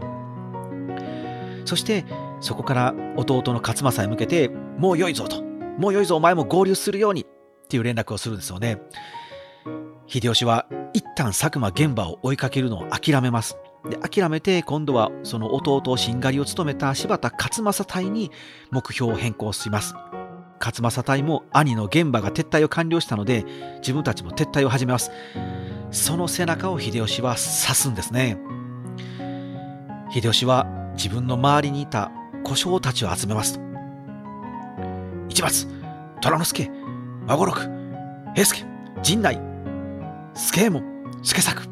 そしてそこから弟の勝正へ向けてもう良いぞと。もう良いぞお前も合流するようにっていう連絡をするんですよね。秀吉は一旦佐久間現場を追いかけるのを諦めます。で諦めて今度はその弟をしんがりを務めた柴田勝正隊に目標を変更します。勝正隊も兄の現場が撤退を完了したので自分たちも撤退を始めます。その背中を秀吉は指すんですね。秀吉は自分の周りにいた小将たちを集めます。一松虎之助孫六平助陣内助右衛門助作。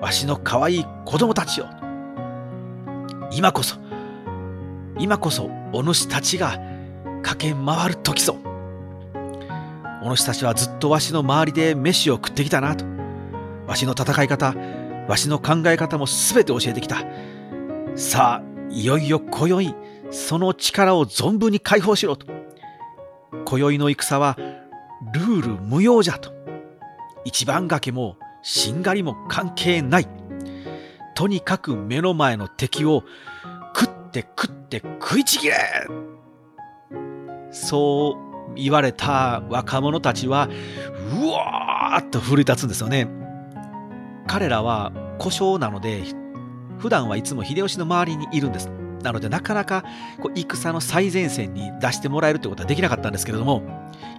わしの可愛い子供たちよ今こそ今こそお主たちが駆け回る時ぞお主たちはずっとわしの周りで飯を食ってきたなと。わしの戦い方、わしの考え方も全て教えてきた。さあ、いよいよ今宵、その力を存分に解放しろと。今宵の戦はルール無用じゃと。一番掛けもしんがりも関係ない。とにかく目の前の敵を食って食って食いちぎれそう言われた若者たちはうわーっと奮い立つんですよね。彼らは故障なので普段はいつも秀吉の周りにいるんです。なのでなかなかこう戦の最前線に出してもらえるということはできなかったんですけれども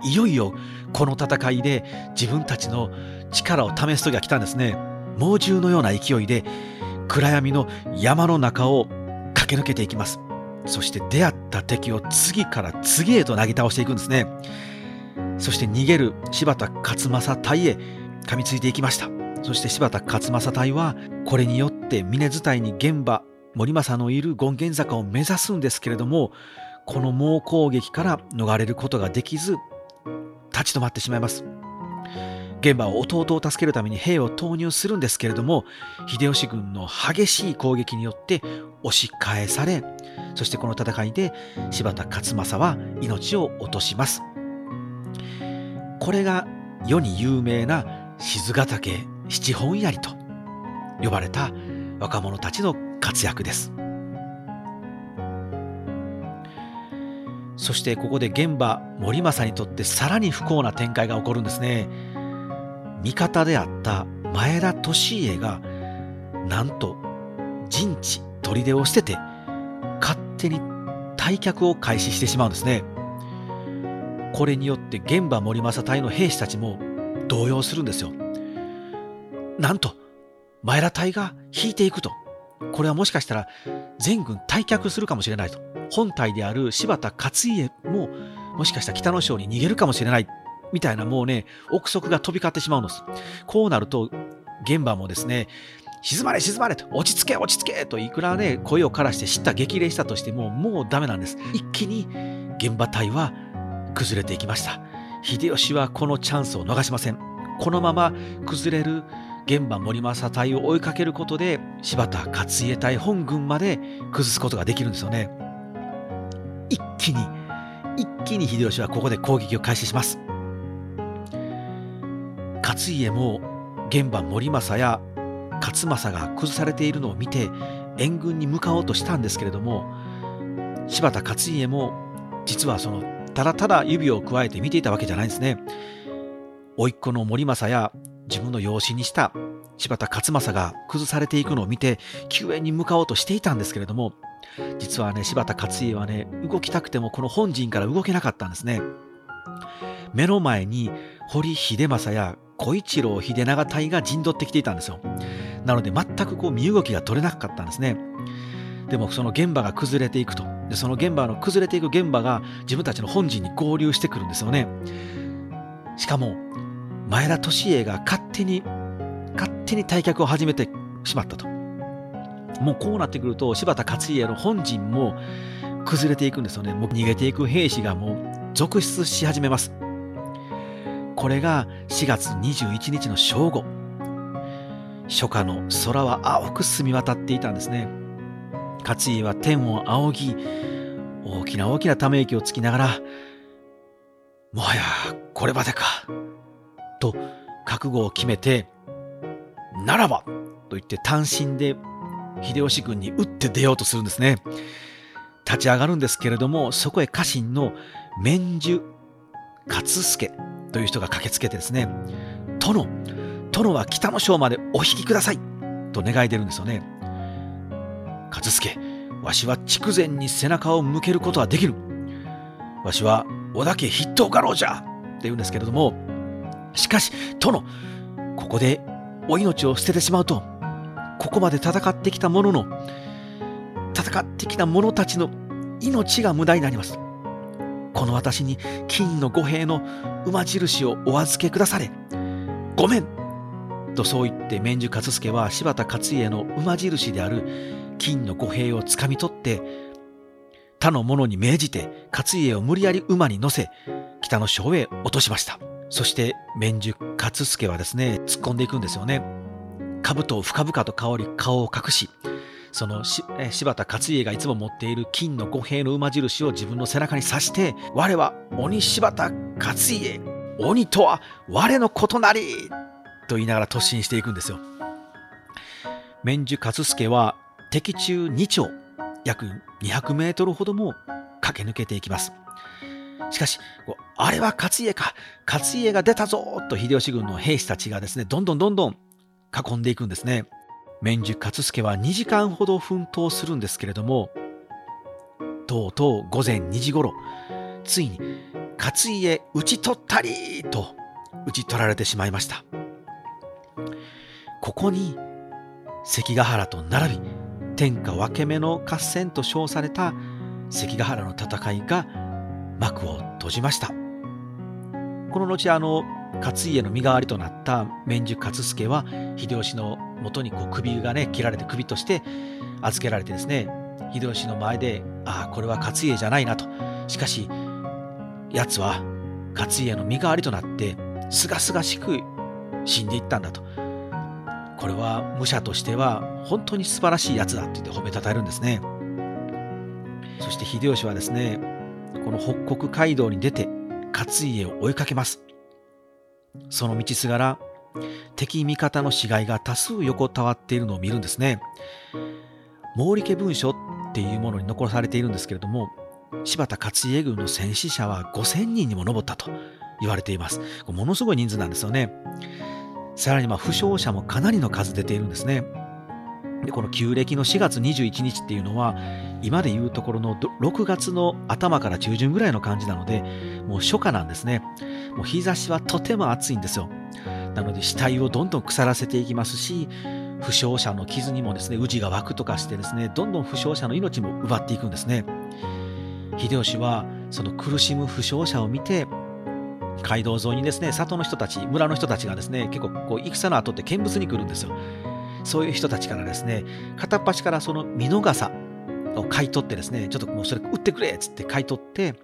いよいよこの戦いで自分たちの力を試す時が来たんですね猛獣のような勢いで暗闇の山の中を駆け抜けていきますそして出会った敵を次から次へとなぎ倒していくんですね。そして逃げる柴田勝正隊へ噛みついていきました。そして柴田勝正隊はこれによって峰伝いに現場森政のいる権現坂を目指すんですけれどもこの猛攻撃から逃れることができず立ち止まってしまいます。現場は弟を助けるために兵を投入するんですけれども秀吉軍の激しい攻撃によって押し返されそしてこの戦いで柴田勝正は命を落とします。これが世に有名な静ヶ岳七本槍と呼ばれた若者たちの活躍です。そしてここで現場森政にとってさらに不幸な展開が起こるんですね。味方であった前田利家がなんと陣地砦を捨てて勝手に退却を開始してしまうんですね。これによって現場森政隊の兵士たちも動揺するんですよ。なんと前田隊が引いていくと。これはもしかしたら全軍退却するかもしれないと。本体である柴田勝家ももしかしたら北の省に逃げるかもしれない。みたいなもうね、憶測が飛び交ってしまうのです。こうなると、現場もですね、静まれ静まれと、落ち着け落ち着けといくらね、声を枯らして知った激励したとしても、もうダメなんです。一気に現場隊は崩れていきました。秀吉はこのチャンスを逃しません。このまま崩れる現場森政隊を追いかけることで柴田勝家隊本軍まで崩すことができるんですよね一気に一気に秀吉はここで攻撃を開始します勝家も現場森政や勝政が崩されているのを見て援軍に向かおうとしたんですけれども柴田勝家も実はそのただただ指をくわえて見ていたわけじゃないんですね。甥っ子の森政や自分の養子にした柴田勝正が崩されていくのを見て救援に向かおうとしていたんですけれども実はね柴田勝家はね動きたくてもこの本陣から動けなかったんですね。目の前に堀秀政や小一郎秀長隊が陣取ってきていたんですよ。なので全くこう身動きが取れなかったんですね。でもその現場が崩れていくと。でその現場の崩れていく現場が自分たちの本陣に合流してくるんですよね。しかも前田利家が勝手に勝手に退却を始めてしまったと。もうこうなってくると柴田勝家の本陣も崩れていくんですよね。もう逃げていく兵士がもう続出し始めます。これが4月21日の正午初夏の空は青く澄み渡っていたんですね勝家は天を仰ぎ大きな大きなため息をつきながらもはやこれまでかと覚悟を決めて、ならばと言って単身で秀吉軍に打って出ようとするんですね。立ち上がるんですけれども、そこへ家臣の免寿勝助という人が駆けつけてですね、殿、殿は北の章までお引きくださいと願い出るんですよね。勝助、わしは筑前に背中を向けることはできる。わしは織田家筆頭家老じゃって言うんですけれども、しかし、殿、ここでお命を捨ててしまうと、ここまで戦ってきた者の、戦ってきた者たちの命が無駄になります。この私に金の五兵の馬印をお預けくだされ。ごめんとそう言って免寿勝助は柴田勝家の馬印である金の五兵をつかみ取って他の者に命じて勝家を無理やり馬に乗せ北の省へ落としました。そして免寿勝助はですね突っ込んでいくんですよね兜を深々と香り顔を隠しその柴田勝家がいつも持っている金の五兵の馬印を自分の背中に刺して「我は鬼柴田勝家鬼とは我のことなり!」と言いながら突進していくんですよ。免寿勝助は敵中2丁約200メートルほども駆け抜けていきます。しかし、あれは勝家か勝家が出たぞと秀吉軍の兵士たちがですね、どんどんどんどん囲んでいくんですね。免寿勝助は2時間ほど奮闘するんですけれどもとうとう午前2時ごろついに勝家討ち取ったりと討ち取られてしまいました。ここに関ヶ原と並び天下分け目の合戦と称された関ヶ原の戦いが幕を閉じました。この後あの勝家の身代わりとなった免寿勝助は秀吉のもとにこう首がね切られて首として預けられてですね秀吉の前でああこれは勝家じゃないなと。しかし奴は勝家の身代わりとなってすがすがしく死んでいったんだと。これは武者としては本当に素晴らしいやつだって言って褒めたたえるんですね。そして秀吉はですねこの北国街道に出て勝家を追いかけます。その道すがら敵味方の死骸が多数横たわっているのを見るんですね。毛利家文書っていうものに残されているんですけれども柴田勝家軍の戦死者は5000人にも上ったと言われています。ものすごい人数なんですよね。さらにま負傷者もかなりの数出ているんですね。でこの旧暦の4月21日っていうのは今でいうところの6月の頭から中旬ぐらいの感じなのでもう初夏なんですね。もう日差しはとても暑いんですよ。なので死体をどんどん腐らせていきますし負傷者の傷にもですね宇治が湧くとかしてですねどんどん負傷者の命も奪っていくんですね。秀吉はその苦しむ負傷者を見て街道沿いにですね里の人たち村の人たちがですね結構こう戦の後って見物に来るんですよ。そういう人たちからですね片っ端からその見逃さを買い取ってですねちょっともうそれ売ってくれっつって買い取って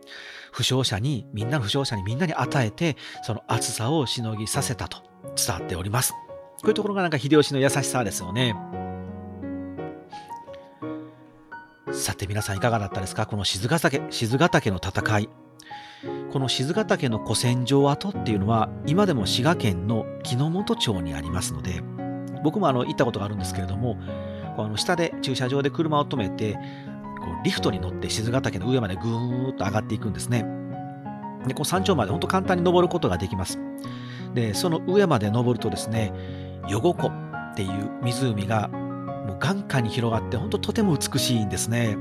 負傷者にみんなの負傷者にみんなに与えてその暑さをしのぎさせたと伝わっております。こういうところがなんか秀吉の優しさですよね。さて皆さんいかがだったですか？この静ヶ岳静ヶ岳の戦い。この静ヶ岳の古戦場跡っていうのは今でも滋賀県の木之本町にありますので僕もあの行ったことがあるんですけれどもこうあの下で駐車場で車を止めてこうリフトに乗って静ヶ岳の上までぐーっと上がっていくんですね。でこう山頂まで本当簡単に登ることができます。でその上まで登るとですね余呉湖っていう湖がもう眼下に広がって本当とても美しいんですね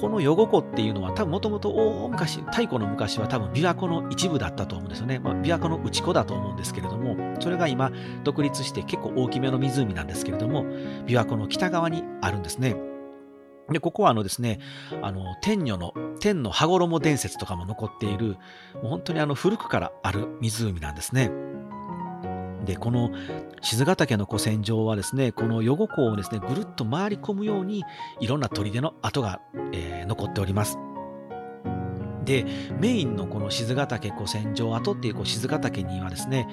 この余呉湖っていうのは多分もともと大昔太古の昔は多分琵琶湖の一部だったと思うんですよね、まあ、琵琶湖の内湖だと思うんですけれどもそれが今独立して結構大きめの湖なんですけれども琵琶湖の北側にあるんですねで、ここはあのですね、あの、天女の、天の羽衣伝説とかも残っている、もう本当にあの古くからある湖なんですね。で、この静ヶ岳の古戦場はですね、この余呉湖をですね、ぐるっと回り込むように、いろんな砦の跡が、えー、残っております。でメインのこの静ヶ岳古戦場跡っていうこう静ヶ岳にはですね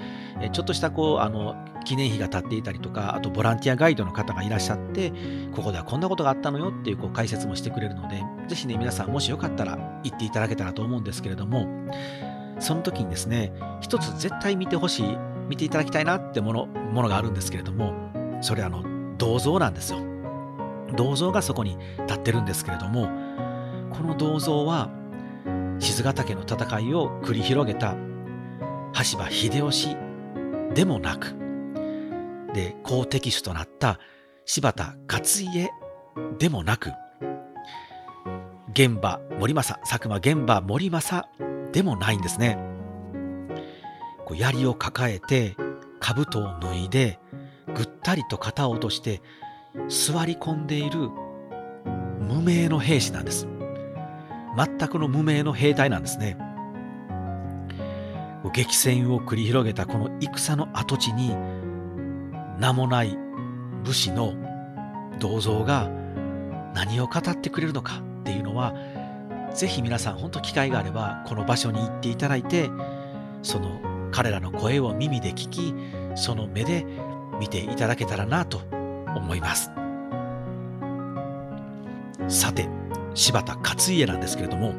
ちょっとしたこうあの記念碑が立っていたりとかあとボランティアガイドの方がいらっしゃってここではこんなことがあったのよっていうこう解説もしてくれるのでぜひね皆さんもしよかったら行っていただけたらと思うんですけれどもその時にですね一つ絶対見てほしい見ていただきたいなってものものがあるんですけれどもそれあの銅像なんですよ銅像がそこに立ってるんですけれどもこの銅像は静ヶ岳の戦いを繰り広げた羽柴秀吉でもなくで好敵手となった柴田勝家でもなく玄馬森政佐久間玄馬森政でもないんですね。こう槍を抱えて兜を脱いでぐったりと肩を落として座り込んでいる無名の兵士なんです。全くの無名の兵隊なんですね。激戦を繰り広げたこの戦の跡地に名もない武士の銅像が何を語ってくれるのかっていうのはぜひ皆さん本当機会があればこの場所に行っていただいてその彼らの声を耳で聞きその目で見ていただけたらなと思います。さて柴田勝家なんですけれども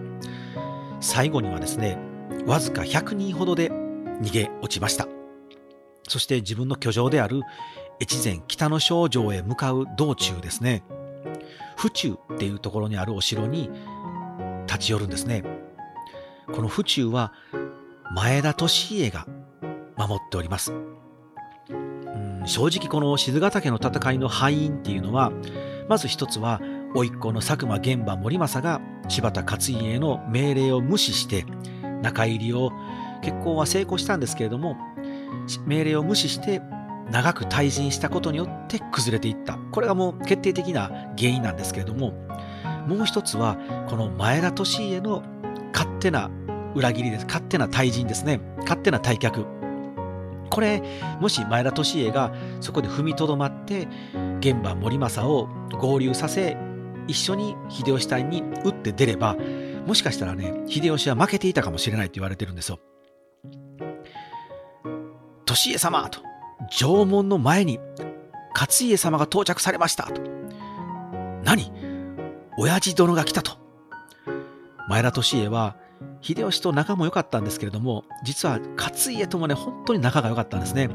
最後にはですねわずか100人ほどで逃げ落ちました。そして自分の居城である越前北の少城へ向かう道中ですね府中っていうところにあるお城に立ち寄るんですね。この府中は前田利家が守っております。うん正直この静ヶ岳の戦いの敗因っていうのはまず一つは甥っ子の佐久間玄馬森政が柴田勝家への命令を無視して中入りを結婚は成功したんですけれども命令を無視して長く退陣したことによって崩れていった。これがもう決定的な原因なんですけれどももう一つはこの前田利家の勝手な裏切りです勝手な退陣ですね勝手な退却これもし前田利家がそこで踏みとどまって玄馬森政を合流させ一緒に秀吉隊に打って出ればもしかしたらね秀吉は負けていたかもしれないと言われてるんですよ。利家様と縄文の前に勝家様が到着されましたと。何？親父殿が来たと。前田利家は秀吉と仲も良かったんですけれども実は勝家ともね本当に仲が良かったんですね。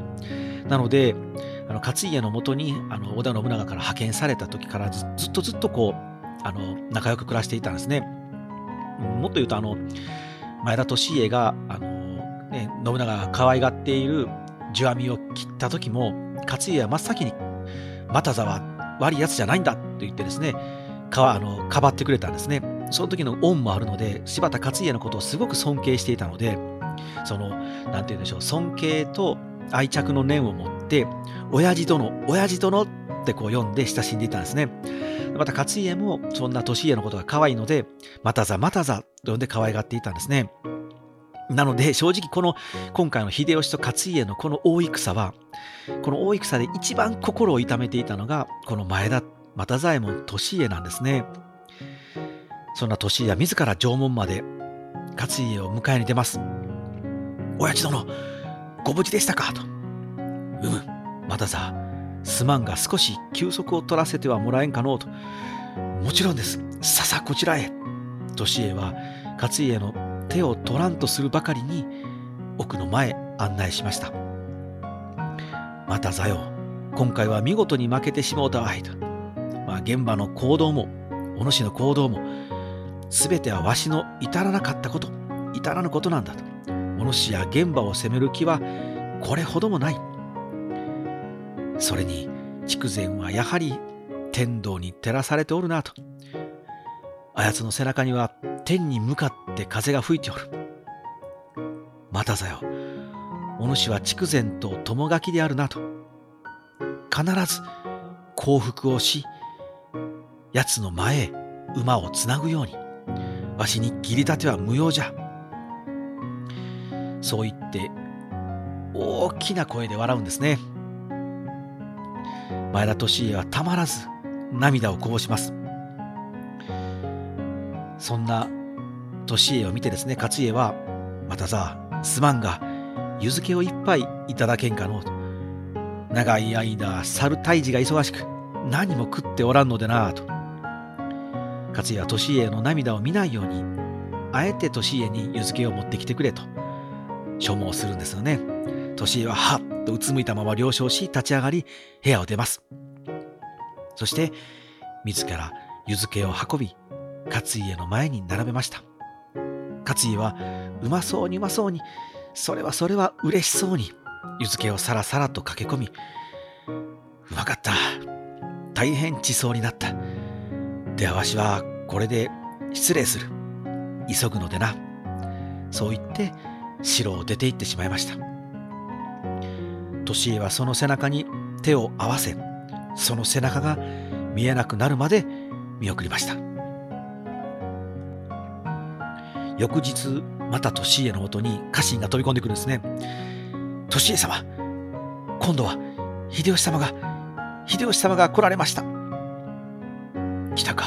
なのであの勝家のもとにあの織田信長から派遣された時からずっとずっとこうあの仲良く暮らしていたんですね。もっと言うとあの前田利家があの、ね、信長が可愛がっている受網を切った時も勝家は真っ先に「又座は悪いやつじゃないんだ」と言ってですねかあのかばってくれたんですね。その時の恩もあるので柴田勝家のことをすごく尊敬していたのでその何て言うんでしょう尊敬と愛着の念を持って親父殿親父殿ってこう読んで親しんでいたんですね。また勝家もそんな利家のことが可愛いので、またざまたざと呼んで可愛がっていたんですね。なので正直この今回の秀吉と勝家のこの大戦はこの大戦で一番心を痛めていたのがこの前田又左衛門利家なんですね。そんな利家自ら縄文まで勝家を迎えに出ます。親父殿ご無事でしたか？と。うむ、またさ、すまんが少し休息を取らせてはもらえんかのうと。もちろんです。ささこちらへ。利家は勝家の手を取らんとするばかりに奥の前案内しました。またざよ、今回は見事に負けてしもうたわいと。まあ、現場の行動も、お主の行動も、すべてはわしの至らなかったこと、至らぬことなんだと。お主や現場を責める気はこれほどもない。それに筑前はやはり天道に照らされておるなと。あやつの背中には天に向かって風が吹いておる。またざよ、お主は筑前と友垣であるなと。必ず降伏をし、奴の前へ馬をつなぐように、わしに義理立ては無用じゃ。そう言って大きな声で笑うんですね。前田利家はたまらず涙をこぼします。そんな利家を見てですね、勝家は、またさ、すまんが、湯漬けを一杯いただけんかのうと。長い間、猿退治が忙しく、何も食っておらんのでなと。勝家は利家の涙を見ないように、あえて利家に湯漬けを持ってきてくれと、所望するんですよね。利家ははっとうつむいたまま了承し、立ち上がり、部屋を出ます。そして、自ら湯漬けを運び、勝家の前に並べました。勝家はうまそうにうまそうに、それはそれは嬉しそうに、湯漬けをさらさらと駆け込み、うまかった。大変地層になった。ではわしはこれで失礼する。急ぐのでな。そう言って城を出て行ってしまいました。利家はその背中に手を合わせ、その背中が見えなくなるまで見送りました。翌日、また利家のもとに家臣が飛び込んでくるんですね。利家様、今度は秀吉様が、秀吉様が来られました。来たか、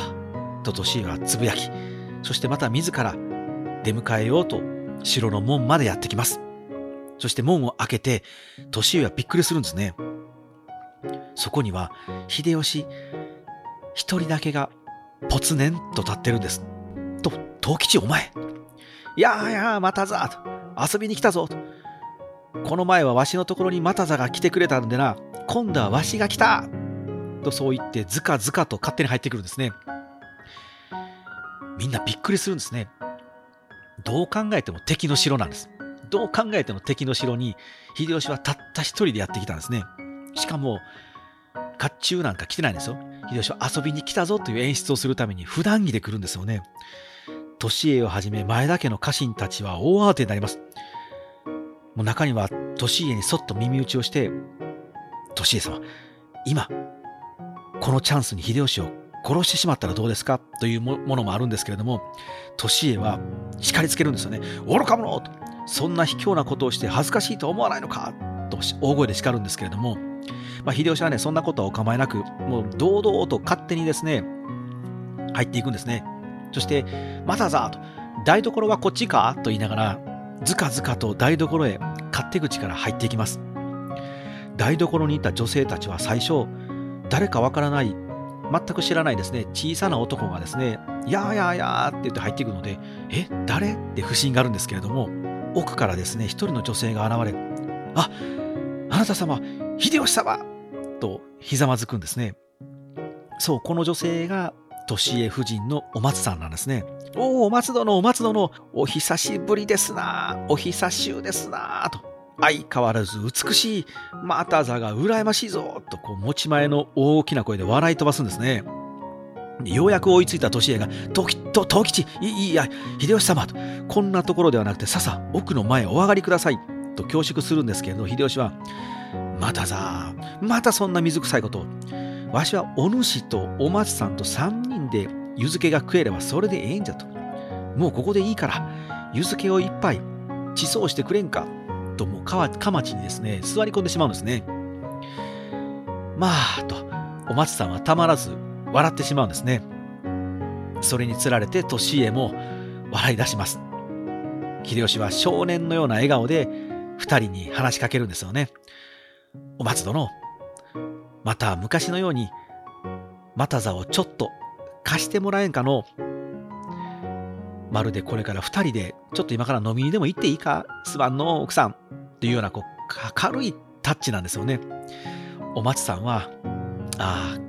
と利家はつぶやき、そしてまた自ら出迎えようと城の門までやってきます。そして門を開けて、年上はびっくりするんですね。そこには、秀吉、一人だけが、ぽつねんと立ってるんです。と、藤吉お前。やいや、またざと。遊びに来たぞと。この前はわしのところにまたざが来てくれたんでな、今度はわしが来たとそう言って、ずかずかと勝手に入ってくるんですね。みんなびっくりするんですね。どう考えても敵の城なんです。どう考えても敵の城に秀吉はたった一人でやってきたんですね。しかも、甲冑なんか来てないんですよ。秀吉は遊びに来たぞという演出をするために普段着で来るんですよね。利家をはじめ前田家の家臣たちは大慌てになります。もう中には利家にそっと耳打ちをして、利家様、今、このチャンスに秀吉を殺してしまったらどうですかというものもあるんですけれども、利家は叱りつけるんですよね。愚か者とそんな卑怯なことをして恥ずかしいと思わないのかと大声で叱るんですけれども、まあ、秀吉はね、そんなことはお構いなく、もう堂々と勝手にですね、入っていくんですね。そして、またざと、台所はこっちかと言いながら、ずかずかと台所へ勝手口から入っていきます。台所にいた女性たちは最初、誰かわからない、全く知らないですね、小さな男がですね、やーやーやーって言って入っていくので、え、誰って不審があるんですけれども、奥からですね、一人の女性が現れ、あ、あなた様、秀吉様とひざまずくんですね。そう、この女性が年家夫人のお松さんなんですね。おお、お松殿、お松殿、お久しぶりですな、お久しゅうですな、と。相変わらず美しい、また座が羨ましいぞ、とこう持ち前の大きな声で笑い飛ばすんですね。ようやく追いついた年家が、ときと、藤吉、いいや、秀吉様と、こんなところではなくて、ささ、奥の前お上がりください、と恐縮するんですけれど、秀吉は、またさ、またそんな水臭いことを。わしはお主とお松さんと3人で湯漬けが食えればそれでええんじゃと。もうここでいいから、湯漬けを一杯、地層してくれんか、ともうかまちにですね、座り込んでしまうんですね。まあ、と、お松さんはたまらず笑ってしまうんですね。それにつられて利家も笑い出します。秀吉は少年のような笑顔で二人に話しかけるんですよね。お松殿、また昔のように、又座をちょっと貸してもらえんかの。まるでこれから二人で、ちょっと今から飲みにでも行っていいかすまんの奥さん。というようなこう軽いタッチなんですよね。お松さんは、ああ、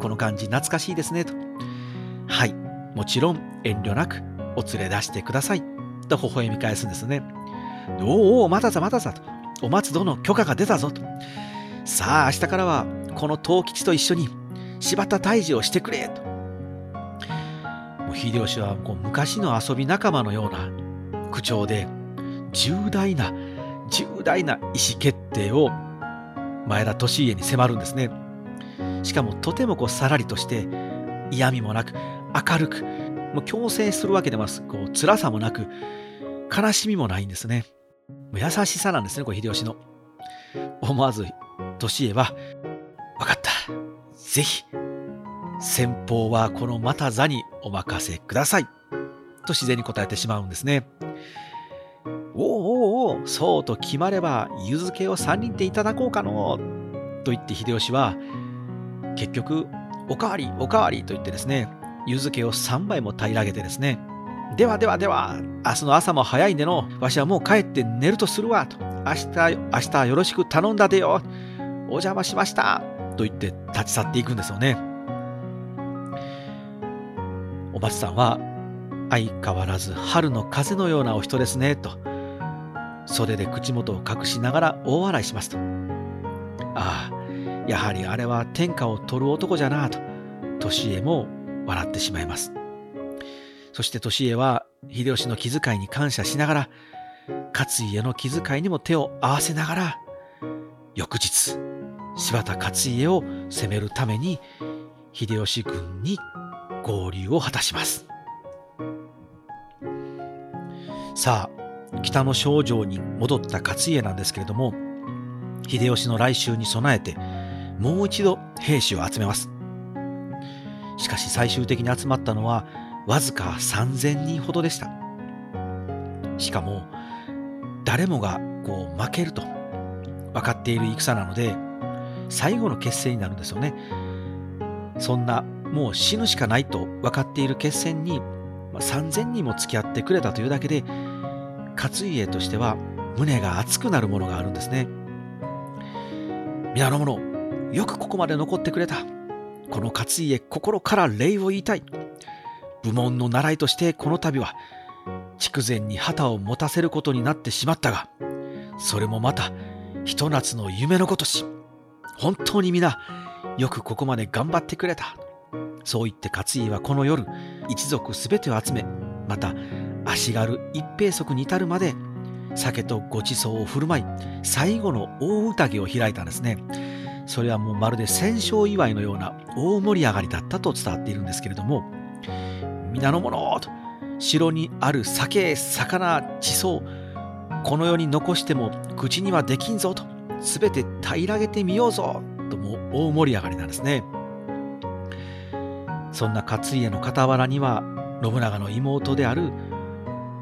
この感じ懐かしいですねと。はい、もちろん遠慮なくお連れ出してくださいと微笑み返すんですね。おお、またざまたざと。お松殿許可が出たぞと。さあ明日からはこの藤吉と一緒に柴田退治をしてくれと。秀吉はこう昔の遊び仲間のような口調で重大な重大な意思決定を前田利家に迫るんですね。しかもとてもこうさらりとして嫌味もなく明るくもう強制するわけでますこう辛さもなく悲しみもないんですね。優しさなんですねこれ秀吉の。思わず利家は分かった。ぜひ先方はこのまた座にお任せくださいと自然に答えてしまうんですねおおおおそうと決まれば湯漬けを3人でいただこうかのと言って秀吉は結局、おかわり、おかわりと言ってですね、湯漬けを3杯も平らげてですね、ではではでは、明日の朝も早いんでの、わしはもう帰って寝るとするわ、と。明日、明日よろしく頼んだでよ。お邪魔しました。と言って立ち去っていくんですよね。お松さんは、相変わらず春の風のようなお人ですね、と。袖で口元を隠しながら大笑いしますと。ああ、やはりあれは天下を取る男じゃなあと、利家も笑ってしまいます。そして利家は秀吉の気遣いに感謝しながら、勝家の気遣いにも手を合わせながら、翌日、柴田勝家を攻めるために、秀吉軍に合流を果たします。さあ、北の症状に戻った勝家なんですけれども、秀吉の来襲に備えて、もう一度兵士を集めます。しかし最終的に集まったのはわずか3000人ほどでした。しかも誰もがこう負けると分かっている戦なので最後の決戦になるんですよね。そんなもう死ぬしかないと分かっている決戦に、ま、3,000人も付き合ってくれたというだけで勝家としては胸が熱くなるものがあるんですね。皆の者よくここまで残ってくれた。この勝家心から礼を言いたい。部門の習いとしてこの度は筑前に旗を持たせることになってしまったが、それもまたひと夏の夢のことし、本当に皆よくここまで頑張ってくれた。そう言って勝家はこの夜、一族すべてを集め、また足軽一平足に至るまで酒とごちそうを振る舞い、最後の大宴を開いたんですね。それはもうまるで戦勝祝いのような大盛り上がりだったと伝わっているんですけれども、皆の者と、城にある酒、魚、地層、この世に残しても口にはできんぞと、すべて平らげてみようぞとも大盛り上がりなんですね。そんな勝家の傍らには信長の妹である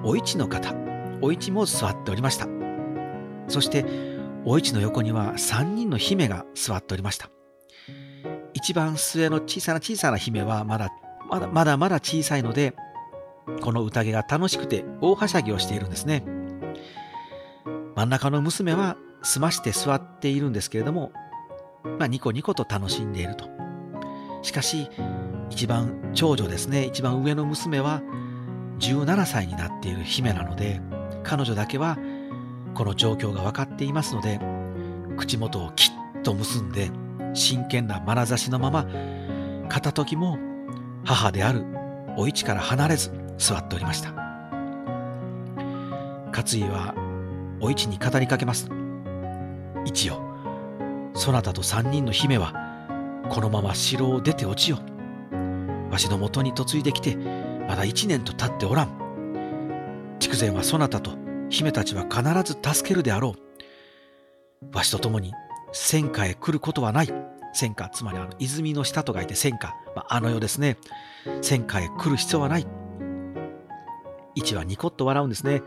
お市の方、お市も座っておりました。そしてお市の横には3人の姫が座っておりました。一番末の小さな小さな姫はまだまだまだまだ小さいので、この宴が楽しくて大はしゃぎをしているんですね。真ん中の娘は済まして座っているんですけれども、まあ、ニコニコと楽しんでいると。しかし、一番長女ですね、一番上の娘は17歳になっている姫なので、彼女だけはこの状況が分かっていますので、口元をきっと結んで、真剣な眼差しのまま、片時も母であるお市から離れず座っておりました。勝家はお市に語りかけます。一よ、そなたと三人の姫は、このまま城を出て落ちよ。わしのもとに嫁いできて、まだ一年と経っておらん。筑前はそなたと姫たちは必ず助けるであろう。わしと共に戦火へ来ることはない。戦火、つまりあの泉の下と書いて戦火、まあ、あの世ですね。戦火へ来る必要はない。一はニコッと笑うんですね。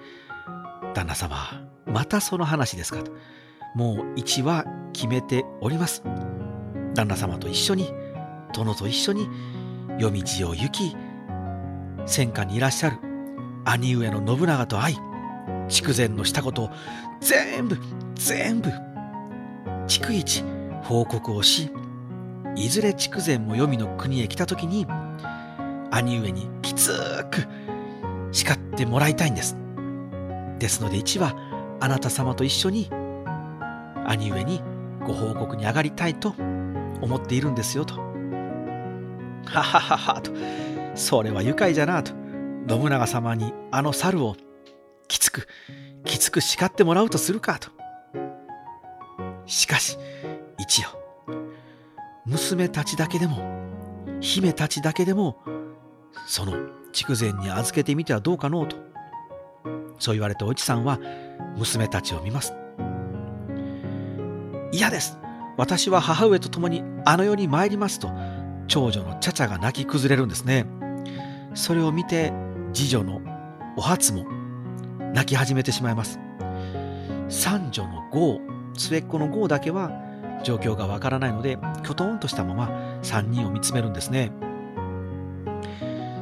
旦那様、またその話ですかと。もう一は決めております。旦那様と一緒に、殿と一緒に夜道を行き、戦火にいらっしゃる兄上の信長と会い、筑前のしたことを全部、全部、逐一報告をし、いずれ筑前も黄泉の国へ来た時に、兄上にきつく叱ってもらいたいんです。ですので一はあなた様と一緒に兄上にご報告に上がりたいと思っているんですよと。ははははと。それは愉快じゃなと。信長様にあの猿をきつく、きつく叱ってもらうとするかと。しかし、一よ。娘たちだけでも、姫たちだけでも、その筑前に預けてみてはどうかのうと。そう言われたおじさんは娘たちを見ます。嫌です。私は母上と共にあの世に参りますと、長女のチャチャが泣き崩れるんですね。それを見て、次女のお初も泣き始めてしまいます。三女のゴー、末っ子のゴーだけは状況がわからないので、きょとんとしたまま3人を見つめるんですね。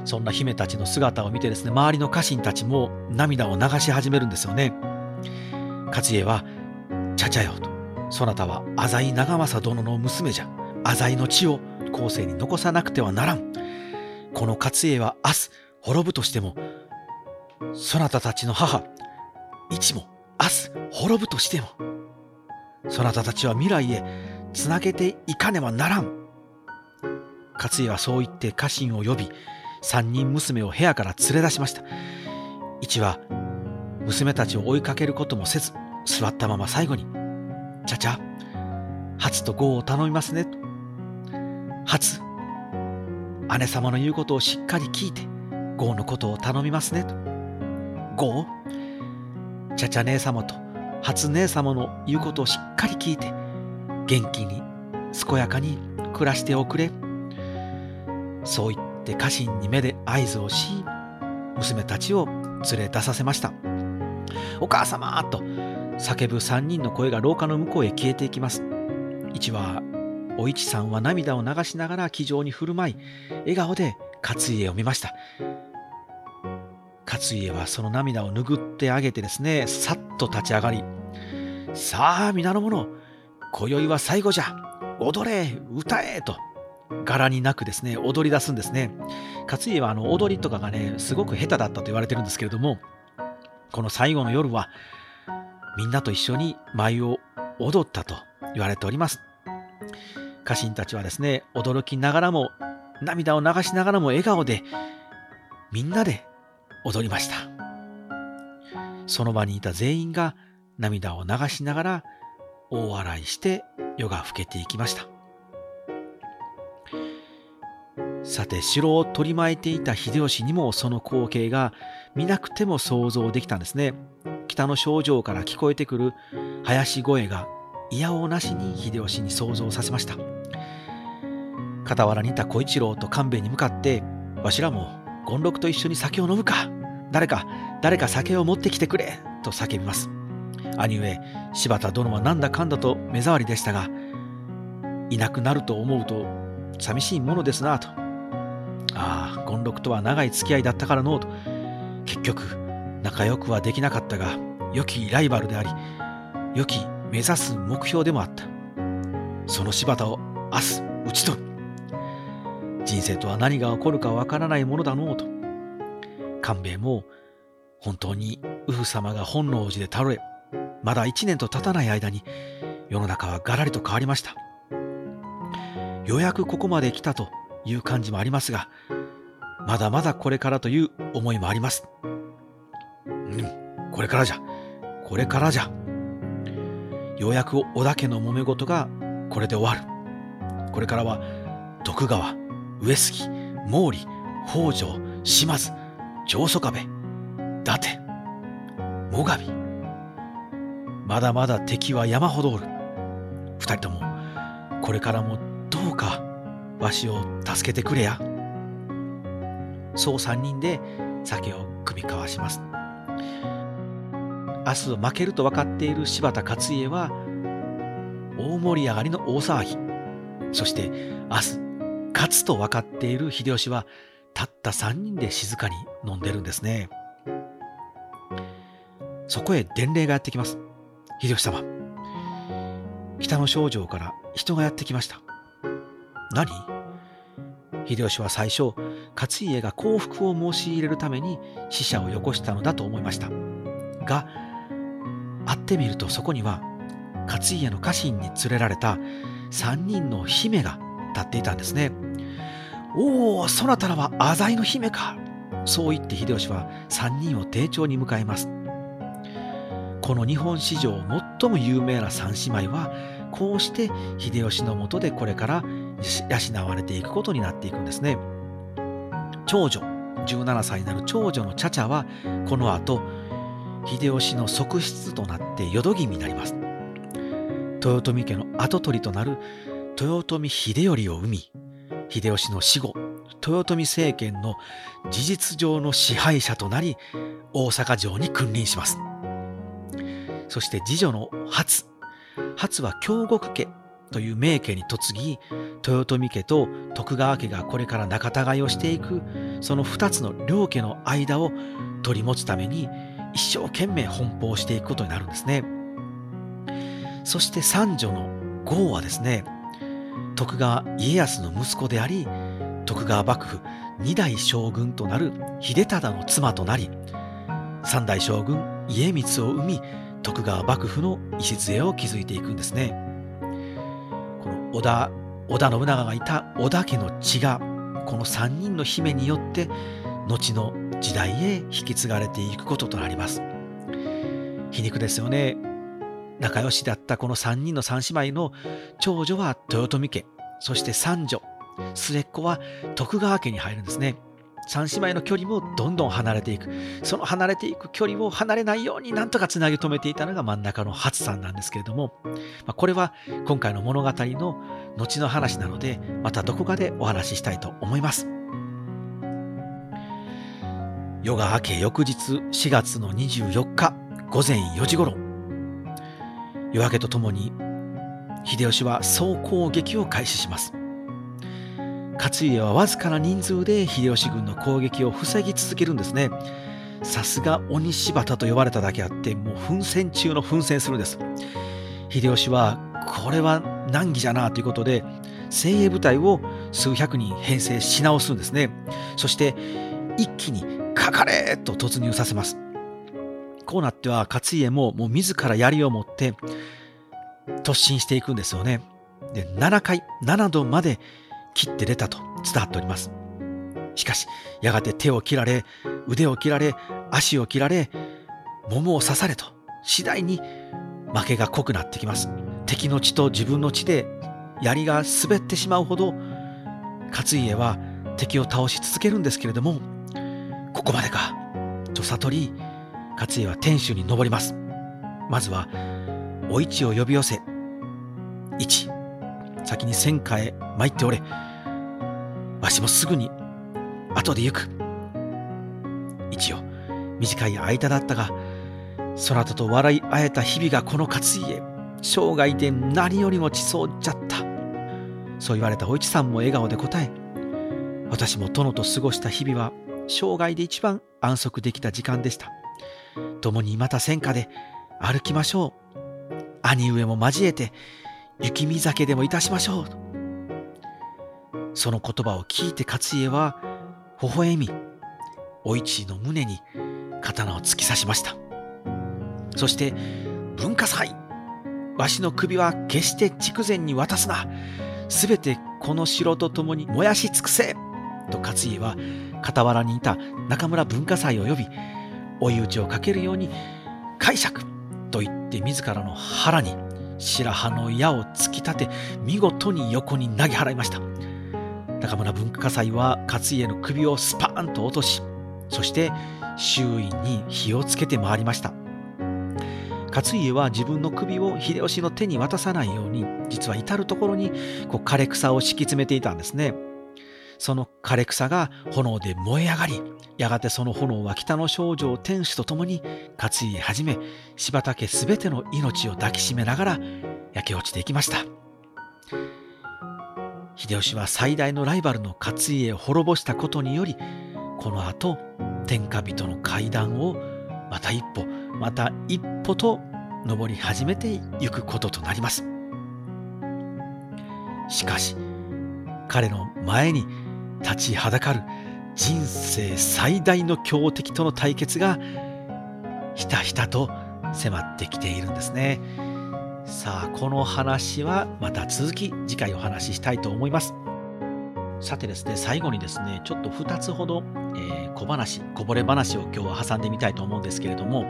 そんな姫たちの姿を見てですね、周りの家臣たちも涙を流し始めるんですよね。勝家は、ちゃちゃよと、そなたは浅井長政殿の娘じゃ。浅井の血を後世に残さなくてはならん。この勝家は明日滅ぶとしても、そなたたちの母、一も明日滅ぶとしても、そなたたちは未来へつなげていかねばならん。勝家はそう言って家臣を呼び、三人娘を部屋から連れ出しました。一は娘たちを追いかけることもせず、座ったまま最後に、ちゃちゃ、初と号を頼みますね。初、姉様の言うことをしっかり聞いて、号のことを頼みますね。と。号、ちゃちゃ姉様と初姉様の言うことをしっかり聞いて、元気に、健やかに暮らしておくれ。そう言って家臣に目で合図をし、娘たちを連れ出させました。お母様と叫ぶ3人の声が廊下の向こうへ消えていきます。1は、お市さんは涙を流しながら気丈に振る舞い、笑顔で勝家を見ました。勝家はその涙を拭ってあげてですね、さっと立ち上がり、さあ皆の者、今宵は最後じゃ、踊れ、歌えと、柄になくですね、踊り出すんですね。勝家はあの踊りとかがね、すごく下手だったと言われてるんですけれども、この最後の夜は、みんなと一緒に舞を踊ったと言われております。家臣たちはですね、驚きながらも、涙を流しながらも笑顔で、みんなで踊りました。その場にいた全員が涙を流しながら大笑いして夜が更けていきました。さて城を取り巻いていた秀吉にもその光景が見なくても想像できたんですね。北の症状から聞こえてくる林声が嫌おなしに秀吉に想像させました。傍らにいた小一郎と官兵衛に向かってわしらも権六と一緒に酒を飲むか誰か誰か酒を持ってきてくれと叫びます。兄上柴田殿はなんだかんだと目障りでしたがいなくなると思うと寂しいものですなとああ権六とは長い付き合いだったからのと結局仲良くはできなかったが良きライバルであり良き目指す目標でもあった。その柴田を明日討ち取る。人生とは何が起こるかわからないものだのうと。官兵衛も本当にウフ様が本能寺で倒れまだ一年と経たない間に世の中はガラリと変わりました。ようやくここまで来たという感じもありますがまだまだこれからという思いもあります。うんこれからじゃ。これからじゃ。ようやく織田家の揉め事がこれで終わるこれからは徳川上杉毛利北条島津長宗我部伊達最上まだまだ敵は山ほどおる。二人とも、これからもどうか、わしを助けてくれや。そう三人で酒を酌み交わします。明日負けると分かっている柴田勝家は、大盛り上がりの大騒ぎ。そして明日、勝つと分かっている秀吉は、たった三人で静かに飲んでるんですね。そこへ伝令がやってきます。秀吉様。北の少女から人がやってきました。何？秀吉は最初、勝家が幸福を申し入れるために死者をよこしたのだと思いました。が、会ってみるとそこには、勝家の家臣に連れられた3人の姫が立っていたんですね。おお、そなたらは浅井の姫か。そう言って秀吉は3人を丁重に迎えます。この日本史上最も有名な三姉妹はこうして秀吉のもとでこれから養われていくことになっていくんですね長女17歳になる長女の茶々はこの後秀吉の側室となって淀君になります豊臣家の跡取りとなる豊臣秀頼を生み秀吉の死後豊臣政権の事実上の支配者となり大阪城に君臨しますそして次女の初。初は京極家という名家に嫁ぎ、豊臣家と徳川家がこれから仲違いをしていく、その2つの両家の間を取り持つために、一生懸命奔放していくことになるんですね。そして三女の豪はですね、徳川家康の息子であり、徳川幕府二代将軍となる秀忠の妻となり、三代将軍家光を生み、徳川幕府の礎を築いていくんですね。この織田織田信長がいた織田家の血がこの3人の姫によって後の時代へ引き継がれていくこととなります。皮肉ですよね。仲良しだったこの3人の三姉妹の長女は豊臣家、そして三女、末っ子は徳川家に入るんですね。三姉妹の距離もどんどん離れていく。その離れていく距離を離れないようになんとかつなぎ止めていたのが真ん中の初さんなんですけれども、まあ、これは今回の物語の後の話なので、またどこかでお話ししたいと思います。夜が明け翌日4月の24日午前4時頃、夜明けとともに秀吉は総攻撃を開始します。勝家はわずかな人数で秀吉軍の攻撃を防ぎ続けるんですね。さすが鬼柴田と呼ばれただけあってもう奮戦中の奮戦するんです。秀吉はこれは難儀じゃなということで精鋭部隊を数百人編成し直すんですね。そして一気にかかれと突入させます。こうなっては勝家ももう自ら槍を持って突進していくんですよね。で7回7度まで切って出たと伝わっております。しかしやがて手を切られ腕を切られ足を切られ桃を刺されと次第に負けが濃くなってきます。敵の血と自分の血で槍が滑ってしまうほど勝家は敵を倒し続けるんですけれどもここまでか。と悟り勝家は天守に登ります。まずはお市を呼び寄せ。一先に戦火へ参っておれ。わしもすぐに後で行く。一応短い間だったがそなたと笑い合えた日々がこの勝家。生涯で何よりもちそうじゃった。そう言われたお市さんも笑顔で答え私も殿と過ごした日々は生涯で一番安息できた時間でした。共にまた戦火で歩きましょう。兄上も交えて雪見酒でもいたしましょう。その言葉を聞いて勝家は微笑みお市の胸に刀を突き刺しました。そして文化祭わしの首は決して筑前に渡すな。すべてこの城と共に燃やし尽くせ。と勝家は傍らにいた中村文化祭を呼び追い打ちをかけるように解釈と言って自らの腹に白羽の矢を突き立て見事に横に投げ払いました。中村文化祭は勝家の首をスパーンと落としそして周囲に火をつけて回りました。勝家は自分の首を秀吉の手に渡さないように実は至る所にこう枯れ草を敷き詰めていたんですね。その枯れ草が炎で燃え上がりやがてその炎は北の少女を天守と共に勝家はじめ柴田家すべての命を抱きしめながら焼け落ちていきました。秀吉は最大のライバルの勝家を滅ぼしたことによりこの後天下人の階段をまた一歩また一歩と登り始めていくこととなります。しかし彼の前に立ちはだかる人生最大の強敵との対決がひたひたと迫ってきているんですねさあこの話はまた続き次回お話ししたいと思いますさてですね最後にですねちょっと2つほど、えー、小話こぼれ話を今日は挟んでみたいと思うんですけれども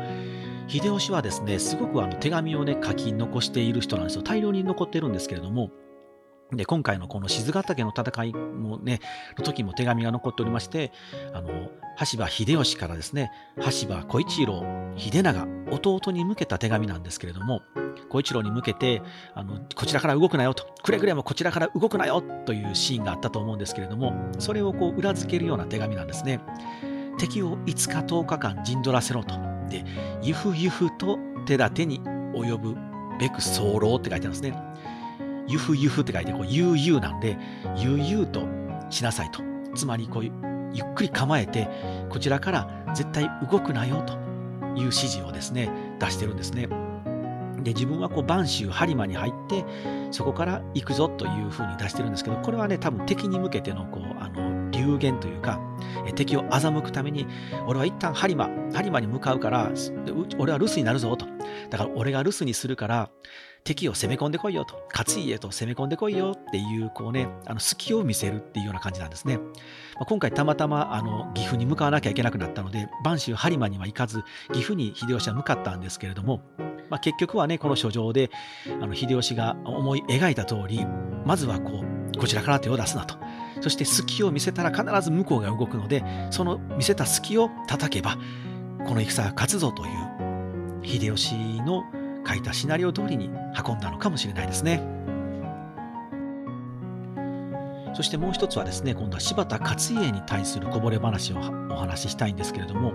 秀吉はですね、すごくあの手紙をね、書き残している人なんですよ。大量に残ってるんですけれども、で、今回のこの静ヶ岳の戦いもね、の時も手紙が残っておりまして、あの、羽柴秀吉からですね、羽柴小一郎秀長、弟に向けた手紙なんですけれども、小一郎に向けて、あの、こちらから動くなよと、くれぐれもこちらから動くなよというシーンがあったと思うんですけれども、それをこう裏付けるような手紙なんですね。敵を5日10日間陣取らせろと。で、ゆふゆふと手立てに及ぶべく候って書いてあるんですね。ゆふゆふって書いて、こう、ゆうゆうなんで、ゆうゆうとしなさいと。つまり、こう、ゆっくり構えて、こちらから絶対動くなよという指示をですね、出してるんですね。で、自分はこう、播州播磨に入って、そこから行くぞというふうに出してるんですけど、これはね、多分敵に向けての、こう、あの、流言というか、敵を欺くために、俺は一旦播磨、播磨に向かうから、俺は留守になるぞと。だから俺が留守にするから、敵を攻め込んでこいよと、勝家と攻め込んでこいよっていう、こうね、あの隙を見せるっていうような感じなんですね。まあ、今回たまたまあの岐阜に向かわなきゃいけなくなったので、播州播磨には行かず、岐阜に秀吉は向かったんですけれども、まあ、結局はね、この書状であの秀吉が思い描いた通り、まずはこう、こちらから手を出すなと。そして隙を見せたら必ず向こうが動くので、その見せた隙を叩けば、この戦が勝つぞという秀吉の書いたシナリオ通りに運んだのかもしれないですね。そしてもう一つはですね、今度は柴田勝家に対するこぼれ話をお話ししたいんですけれども、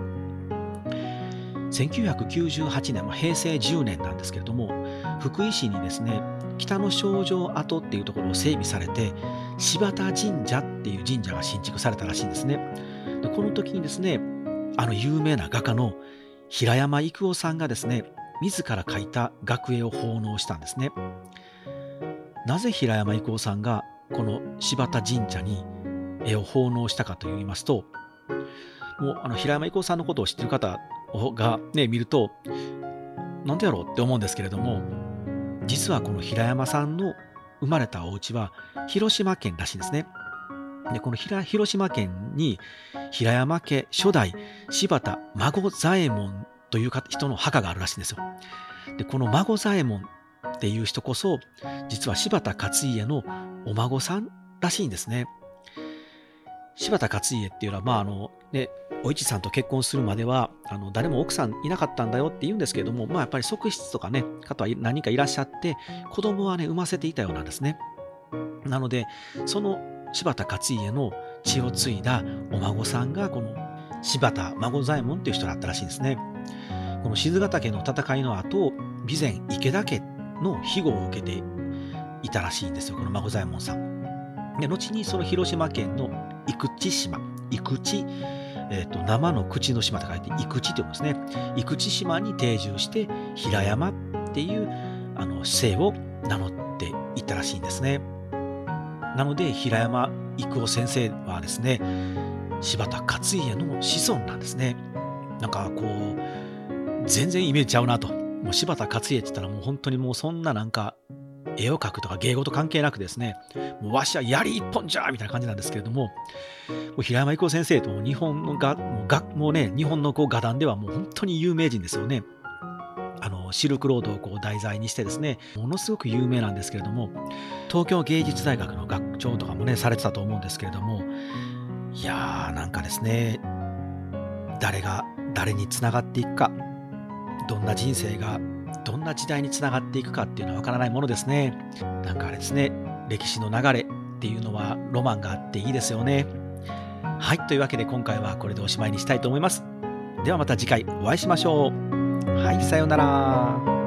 1998年、平成10年なんですけれども、福井市にですね、北の症状跡っていうところを整備されて、柴田神社っていう神社が新築されたらしいんですね。でこの時にですね、あの有名な画家の平山郁夫さんがですね、自ら描いた学絵を奉納したんですね。なぜ平山郁夫さんがこの柴田神社に絵を奉納したかといいますと、もうあの平山郁夫さんのことを知ってる方が、ね、見ると、なんでやろうって思うんですけれども、実はこの平山さんの生まれたお家は広島県らしいんですね。で、この広島県に平山家初代柴田孫左衛門という人の墓があるらしいんですよ。で、この孫左衛門っていう人こそ、実は柴田勝家のお孫さんらしいんですね。柴田勝家っていうのは、まああのね、お市さんと結婚するまではあの誰も奥さんいなかったんだよって言うんですけれども、まあ、やっぱり側室とかね方は何かいらっしゃって子供はね産ませていたようなんですね。なのでその柴田勝家の血を継いだお孫さんがこの柴田孫左衛門っていう人だったらしいんですね。この静ヶ岳の戦いの後備前池田家の庇護を受けていたらしいんですよこの孫左衛門さん。で後にその広島県の生口島。生口えーと、生の口の島と書いて生口というんですね。生口島に定住して平山っていうあの姓を名乗っていたらしいんですね。なので平山郁夫先生はですね柴田勝家の子孫なんですね。なんかこう全然イメージちゃうなと。もう柴田勝家って言ったらもう本当にもうそんななんか絵を描くとか芸事関係なくですね、もうわしは槍一本じゃみたいな感じなんですけれども、もう平山郁夫先生と日本のがもうがもうね、日本のこう画壇ではもう本当に有名人ですよね。あのシルクロードをこう題材にしてですね、ものすごく有名なんですけれども、東京芸術大学の学長とかもね、されてたと思うんですけれども、いやー、なんかですね、誰が誰につながっていくか、どんな人生がどんな時代につながっていくかっていうのはわからないものですね。なんかあれですね、歴史の流れっていうのはロマンがあっていいですよね。はい、というわけで今回はこれでおしまいにしたいと思います。ではまた次回お会いしましょう。はい、さようなら。